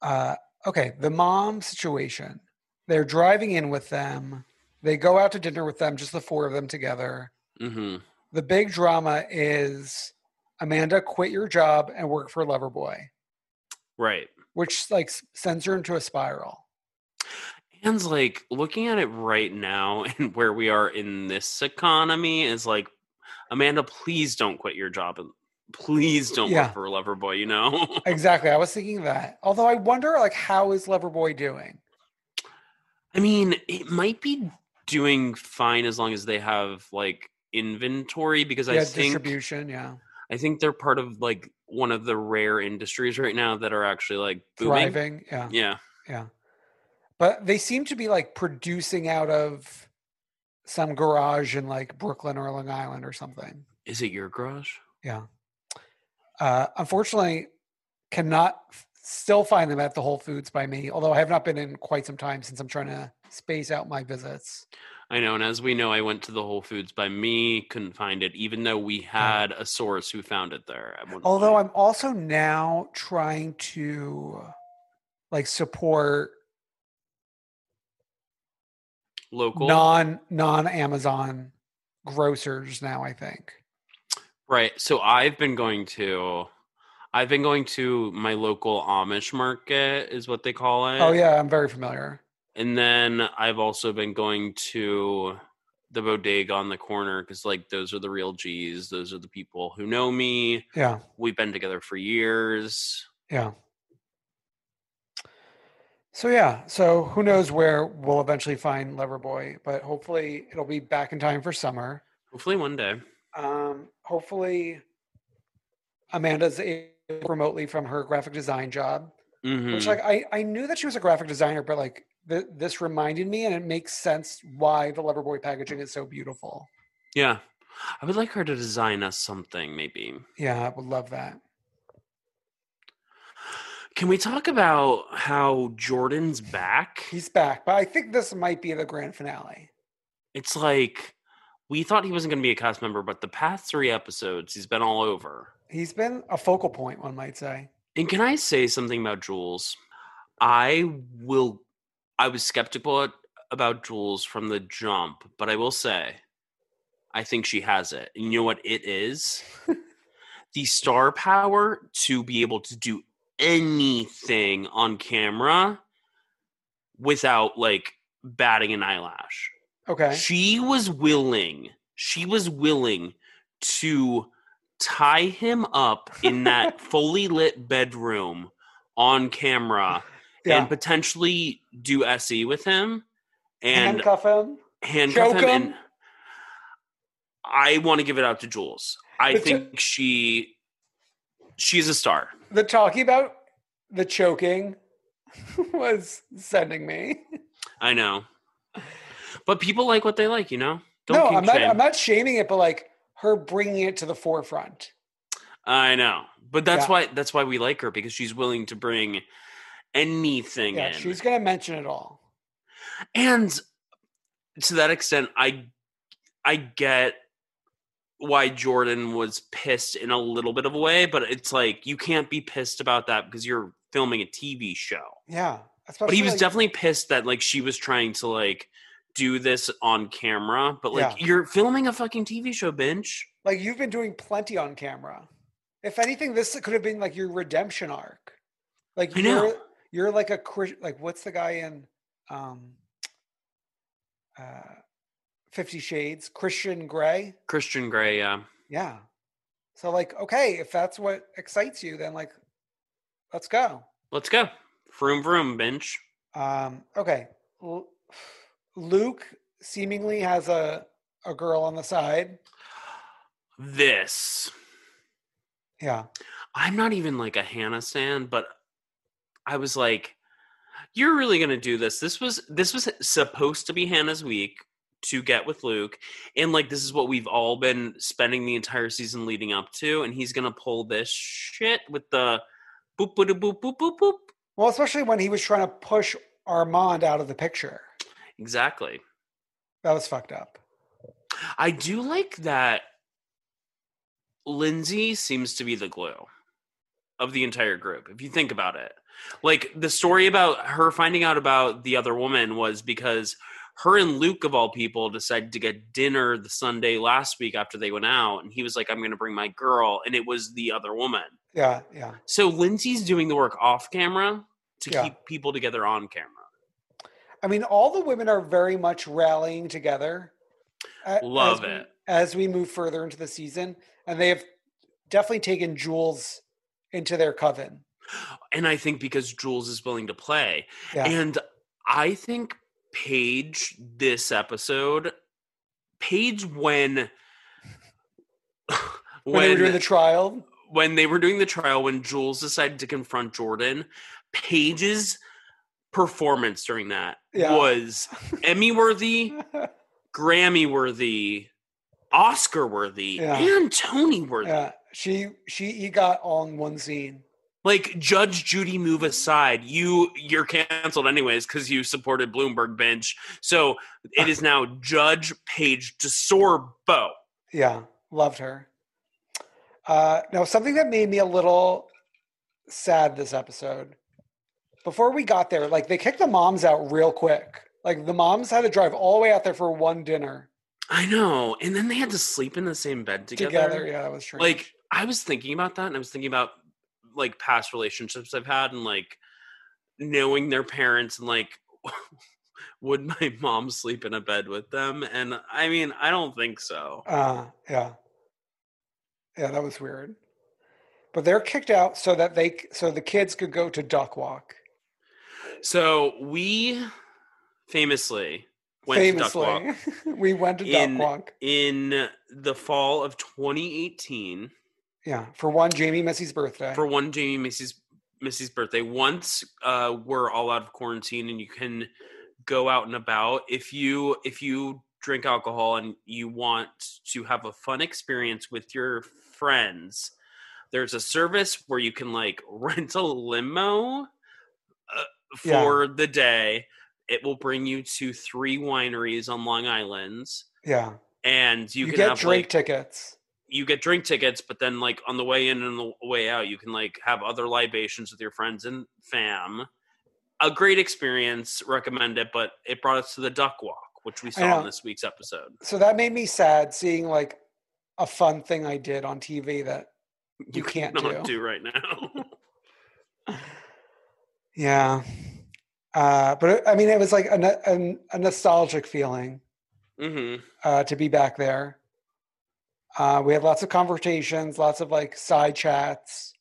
Uh, okay, the mom situation. They're driving in with them. They go out to dinner with them, just the four of them together. hmm The big drama is Amanda quit your job and work for Loverboy, Right. Which like sends her into a spiral. And like looking at it right now *laughs* and where we are in this economy is like, Amanda, please don't quit your job and please don't Yeah. work for Loverboy, you know? *laughs* Exactly. I was thinking that. Although I wonder, like, how is Loverboy doing? I mean, it might be doing fine as long as they have like inventory because I think distribution. Yeah, I think they're part of like one of the rare industries right now that are actually like booming. thriving. Yeah, Yeah. yeah. But they seem to be like producing out of some garage in like Brooklyn or Long Island or something. Is it your garage? Yeah. Uh, unfortunately, cannot f- still find them at the Whole Foods by me. Although I have not been in quite some time since I'm trying to space out my visits. I know, and as we know, I went to the Whole Foods by me, couldn't find it, even though we had a source who found it there. Although. I'm also now trying to like support local, non non Amazon grocers now. I think. right? So I've been going to, I've been going to my local Amish market, is what they call it. Oh yeah, I'm very familiar. And then I've also been going to the bodega on the corner because, like, those are the real G's. Those are the people who know me. Yeah, We've been together for years. yeah. So yeah, so who knows where we'll eventually find Loverboy, but hopefully it'll be back in time for summer. Hopefully, one day. Um, hopefully Amanda's able remotely from her graphic design job. hmm Which like I, I knew that she was a graphic designer, but like th- this reminded me and it makes sense why the Loverboy packaging is so beautiful. yeah, I would like her to design us something, maybe. Yeah, I would love that. Can we talk about how Jordan's back? He's back, but I think this might be the grand finale. It's like we thought he wasn't going to be a cast member, but the past three episodes, he's been all over. He's been a focal point, one might say. And can I say something about Jules? I will. I was skeptical about Jules from the jump, but I will say, I think she has it. And you know what it is? *laughs* the star power to be able to do anything on camera without like batting an eyelash. Okay. She was willing. She was willing to tie him up in that *laughs* fully lit bedroom on camera Yeah. and potentially do SE with him and Handcuff him. handcuff choke him. him. And I want to give it out to Jules. I But to- think she she's a star. The talking about the choking *laughs* was sending me. I know. But people like what they like, you know? Don't no, I'm not. shame. I'm not shaming it, but like her bringing it to the forefront. I know. But that's Yeah. why that's why we like her because she's willing to bring anything Yeah, in. she's gonna mention it all. and to that extent I I get why Jordan was pissed in a little bit of a way, but it's like you can't be pissed about that because you're filming a TV show. Yeah, But he was like- definitely pissed that like she was trying to like do this on camera, but like Yeah. you're filming a fucking TV show, bench. like you've been doing plenty on camera. If anything, this could have been like your redemption arc. Like you're know. You're like a like what's the guy in um uh Fifty Shades? Christian Grey? Christian Grey, yeah. Yeah. So like, okay, if that's what excites you, then like let's go. Let's go. Vroom vroom, bench. Um, okay. L- Luke seemingly has a a girl on the side. This. Yeah. I'm not even like a Hannah stan, but I was like, You're really gonna do this. This was this was supposed to be Hannah's week to get with Luke, and like this is what we've all been spending the entire season leading up to, and he's gonna pull this shit with the boop boop boop boop boop boop. Well, especially when he was trying to push Armand out of the picture. Exactly. That was fucked up. I do like that Lindsay seems to be the glue of the entire group, if you think about it. Like the story about her finding out about the other woman was because her and Luke, of all people, decided to get dinner the Sunday last week after they went out. And he was like, I'm going to bring my girl. And it was the other woman. Yeah, yeah. So Lindsay's doing the work off camera to Yeah. keep people together on camera. I mean, all the women are very much rallying together. Love as we- it. as we move further into the season, and they have definitely taken Jules into their coven. And I think because Jules is willing to play. Yeah, And I think Paige this episode, Paige when *laughs* when, they were doing the trial. when they were doing the trial, when Jules decided to confront Jordan, Paige's performance during that Yeah. was *laughs* Emmy worthy, Grammy worthy, Oscar worthy, Yeah. and Tony worthy. yeah, she she got on one scene. Like Judge Judy move aside, you you're canceled anyways because you supported Bloomberg bench. So it is now Judge Paige DeSorbo. Yeah, loved her. Uh, now, something that made me a little sad this episode. Before we got there, like they kicked the moms out real quick. Like the moms had to drive all the way out there for one dinner I know, and then they had to sleep in the same bed together. together. Yeah, that was strange. Like I was thinking about that, and I was thinking about like past relationships I've had, and like knowing their parents, and like *laughs* would my mom sleep in a bed with them? And I mean, I don't think so. Uh, yeah. Yeah, that was weird. But they're kicked out so that they so the kids could go to duck walk. So we famously went to duck walk *laughs* we went to duck in walk. in the fall of 2018 Yeah, for one Jamie Missy's birthday. for one Jamie Missy's Missy's birthday. Once uh, we're all out of quarantine and you can go out and about. If you if you drink alcohol and you want to have a fun experience with your friends, there's a service where you can like *laughs* rent a limo uh, Yeah. for the day. It will bring you to three wineries on Long Island, yeah, and you, you, can get have drink like, tickets. You get drink tickets, but then like on the way in and the way out, you can like have other libations with your friends and fam. A great experience, recommend it. But it brought us to the duck walk, which we saw in this week's episode. So that made me sad seeing like a fun thing I did on TV that *laughs* You can't do. do right now. *laughs* yeah. Uh, but it- I mean, it was like a, a, a nostalgic feeling hmm uh, to be back there. Uh, we had lots of conversations, lots of like side chats.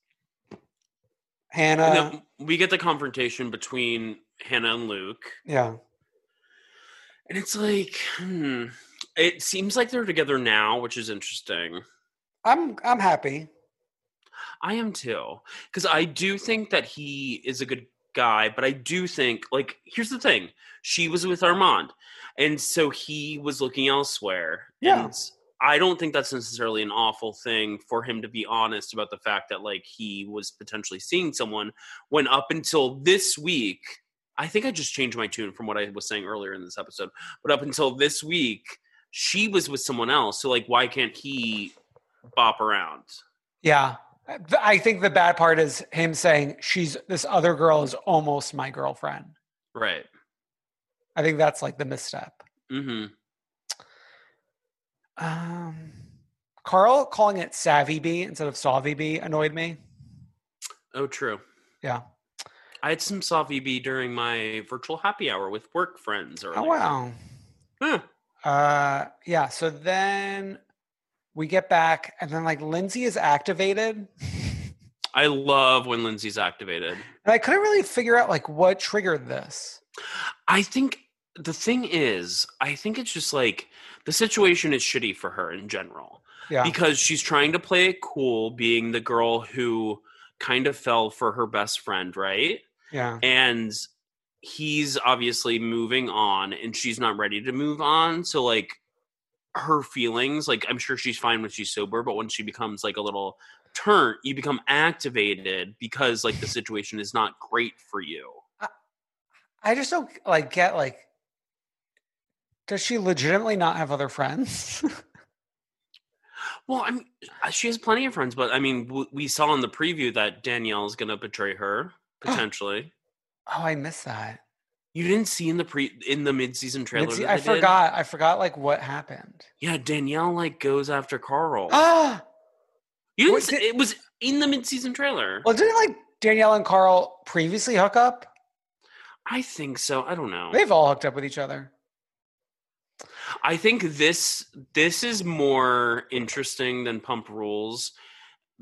Hannah, we get the confrontation between Hannah and Luke, yeah, and it's like, hmm, it seems like they're together now, which is interesting. I'm I'm happy. I am too. Because I do think that he is a good guy, but I do think, like, here's the thing she was with Armand, and so he was looking elsewhere. Yeah. And I don't think that's necessarily an awful thing for him to be honest about the fact that, like, he was potentially seeing someone when up until this week, I think I just changed my tune from what I was saying earlier in this episode, but up until this week, she was with someone else. So, like, why can't he bop around? Yeah, I think the bad part is him saying she's this other girl is almost my girlfriend. Right. I think that's like the misstep. Mm-hmm. Um, Carl calling it Savvy Bee instead of Savvy Bee annoyed me. Oh, true. Yeah. I had some Savi B during my virtual happy hour with work friends earlier. Oh wow. Huh. Uh, yeah. So then we get back, and then like Lindsay is activated, *laughs* I love when Lindsay's activated. And I couldn't really figure out like what triggered this. I think the thing is, I think it's just like the situation is shitty for her in general Yeah. because she's trying to play it cool, being the girl who kind of fell for her best friend, right? Yeah. And he's obviously moving on and she's not ready to move on. So like her feelings, like I'm sure she's fine when she's sober, but when she becomes like a little turn, you become activated because like the situation is not great for you. I just don't like get like. Does she legitimately not have other friends? *laughs* Well, I mean, uh, she has plenty of friends, but I mean, w- we saw in the preview that Danielle is going to betray her *gasps* potentially. oh, I missed that. you didn't see in the pre in the mid season trailer. That I did? forgot. I forgot like what happened. Yeah, Danielle like goes after Carl. *gasps* Ah, you didn't. what see, did- it was in the mid season trailer. well, didn't like Danielle and Carl previously hook up? I think so. I don't know. They've all hooked up with each other. I think this this is more interesting than Pump Rules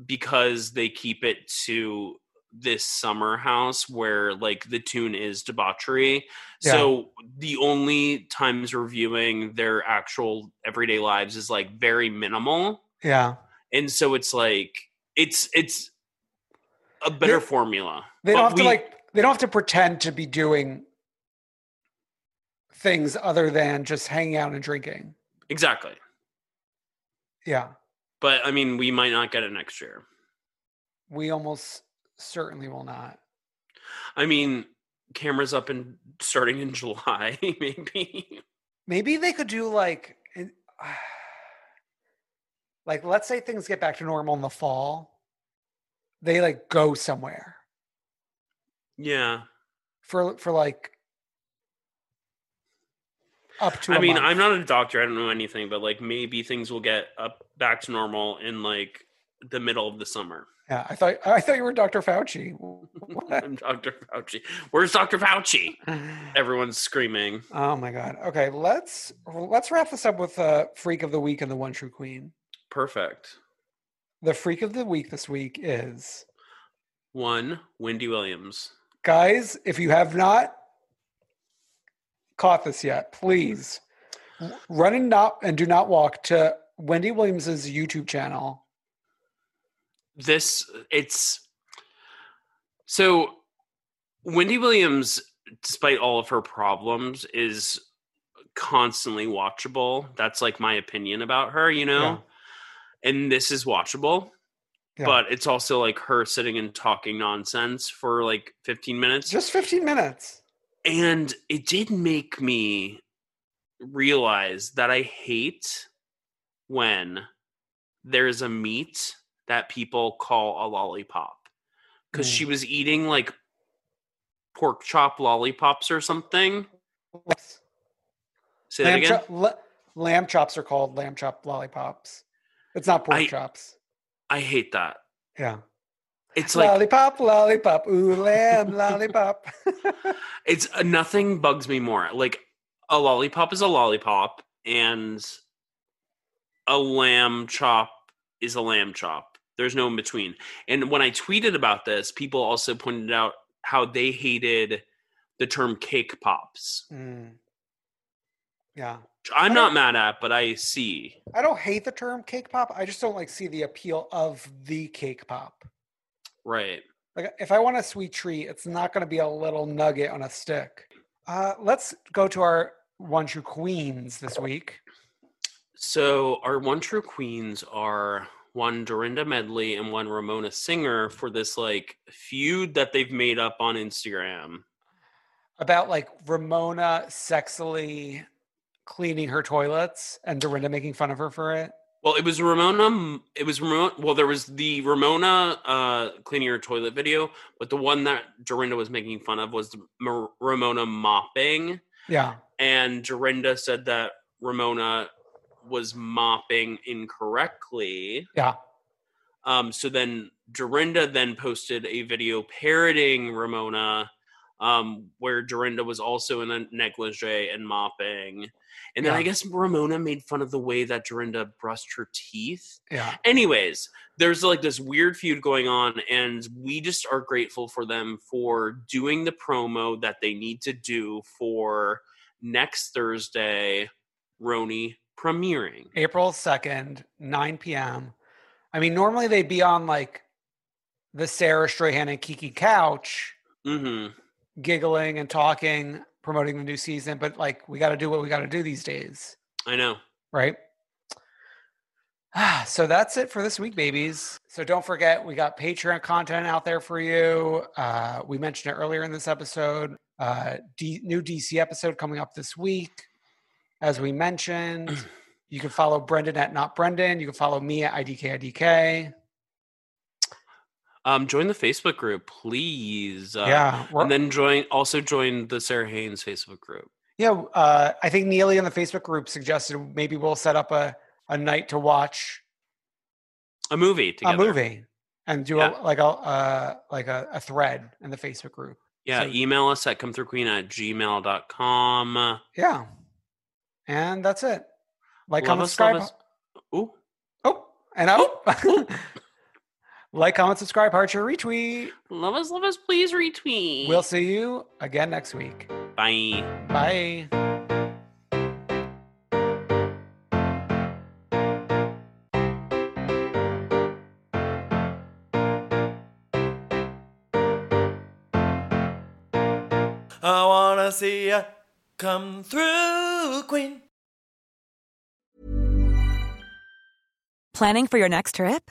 because they keep it to this summer house where like the tune is debauchery. So the only times reviewing their actual everyday lives is like very minimal. Yeah, And so it's like it's it's a better They- formula. they don't But have to like. They don't have to pretend to be doing things other than just hanging out and drinking. Exactly. Yeah, But I mean we might not get it next year. we almost certainly will not. I mean, cameras up and starting in *laughs* July, maybe. Maybe they could do like, *sighs* like let's say things get back to normal in the fall. They like go somewhere Yeah. for for like up to. I mean, I'm not a doctor. I don't know anything, but like maybe things will get up back to normal in like the middle of the summer. Yeah, I thought I thought you were Dr. Fauci. *laughs* I'm Dr. Fauci. Where's Dr. Fauci? *sighs* Everyone's screaming. oh my god. Okay, let's let's wrap this up with a freak of the week and the one true queen. Perfect. The freak of the week this week is One, Wendy Williams. guys. If you have not caught this yet, please run and not and do not walk to Wendy Williams's YouTube channel. This, it's so Wendy Williams, despite all of her problems, is constantly watchable. That's like my opinion about her, you know? Yeah. And this is watchable. Yeah. but it's also like her sitting and talking nonsense for like 15 minutes Just 15 minutes. And it did make me realize that i hate when there's a meat that people call a lollipop because Mm. she was eating like pork chop lollipops or something say that Lamb, again chop, la- lamb chops are called lamb chop lollipops. It's not pork I- chops. i hate that Yeah. It's like lollipop, lollipop, ooh, lamb, *laughs* lollipop. It's uh, nothing bugs me more. Like a lollipop is a lollipop, and a lamb chop is a lamb chop. There's no in between. And when I tweeted about this, people also pointed out how they hated the term cake pops. Mm. Yeah. I'm not mad at, but I see. I don't hate the term cake pop. I just don't like see the appeal of the cake pop. Right. Like if I want a sweet treat, it's not going to be a little nugget on a stick. Uh, let's go to our one true queens this week. So our one true queens are one Dorinda Medley and one Ramona Singer for this like feud that they've made up on Instagram. About like Ramona sexily cleaning her toilets and Dorinda making fun of her for it. Well, it was Ramona. It was Ramona. Well, there was the Ramona uh, cleaning her toilet video, but the one that Dorinda was making fun of was Mar- Ramona mopping, Yeah. and Dorinda said that Ramona was mopping incorrectly. Yeah. Um, so then Dorinda then posted a video parroting Ramona, um, where Dorinda was also in a negligee and mopping. And then Yeah. I guess Ramona made fun of the way that Dorinda brushed her teeth. Yeah. Anyways, there's like this weird feud going on, and we just are grateful for them for doing the promo that they need to do for next Thursday, RHONY premiering. April 2nd, 9 p.m. I mean, normally they'd be on like the Sara Strahan and Keke couch, hmm giggling and talking, promoting the new season, but like we got to do what we got to do these days, I know. right? *sighs* So that's it for this week, babies. So don't forget, we got Patreon content out there for you. Uh, we mentioned it earlier in this episode. Uh, D- new DC episode coming up this week. As we mentioned, *clears throat* you can follow Brendan at Not Brendan. You can follow me at IDK Um, join the Facebook group, please. Uh, yeah, and then join. Also join the Sara Haines Facebook group. Yeah, uh, I think Neely in the Facebook group suggested maybe we'll set up a, a night to watch A movie together. a movie and do Yeah. a, like a uh, like a, a thread in the Facebook group. Yeah, So- email us at come through queen at gmail.com. Yeah, and that's it. Like, Love comment, us, subscribe. Ooh, Oh, and oh, *laughs* like, comment, subscribe, heart your retweet. love us, love us, please retweet. We'll see you again next week. Bye. Bye. I wanna see ya come through, Queen. Planning for your next trip?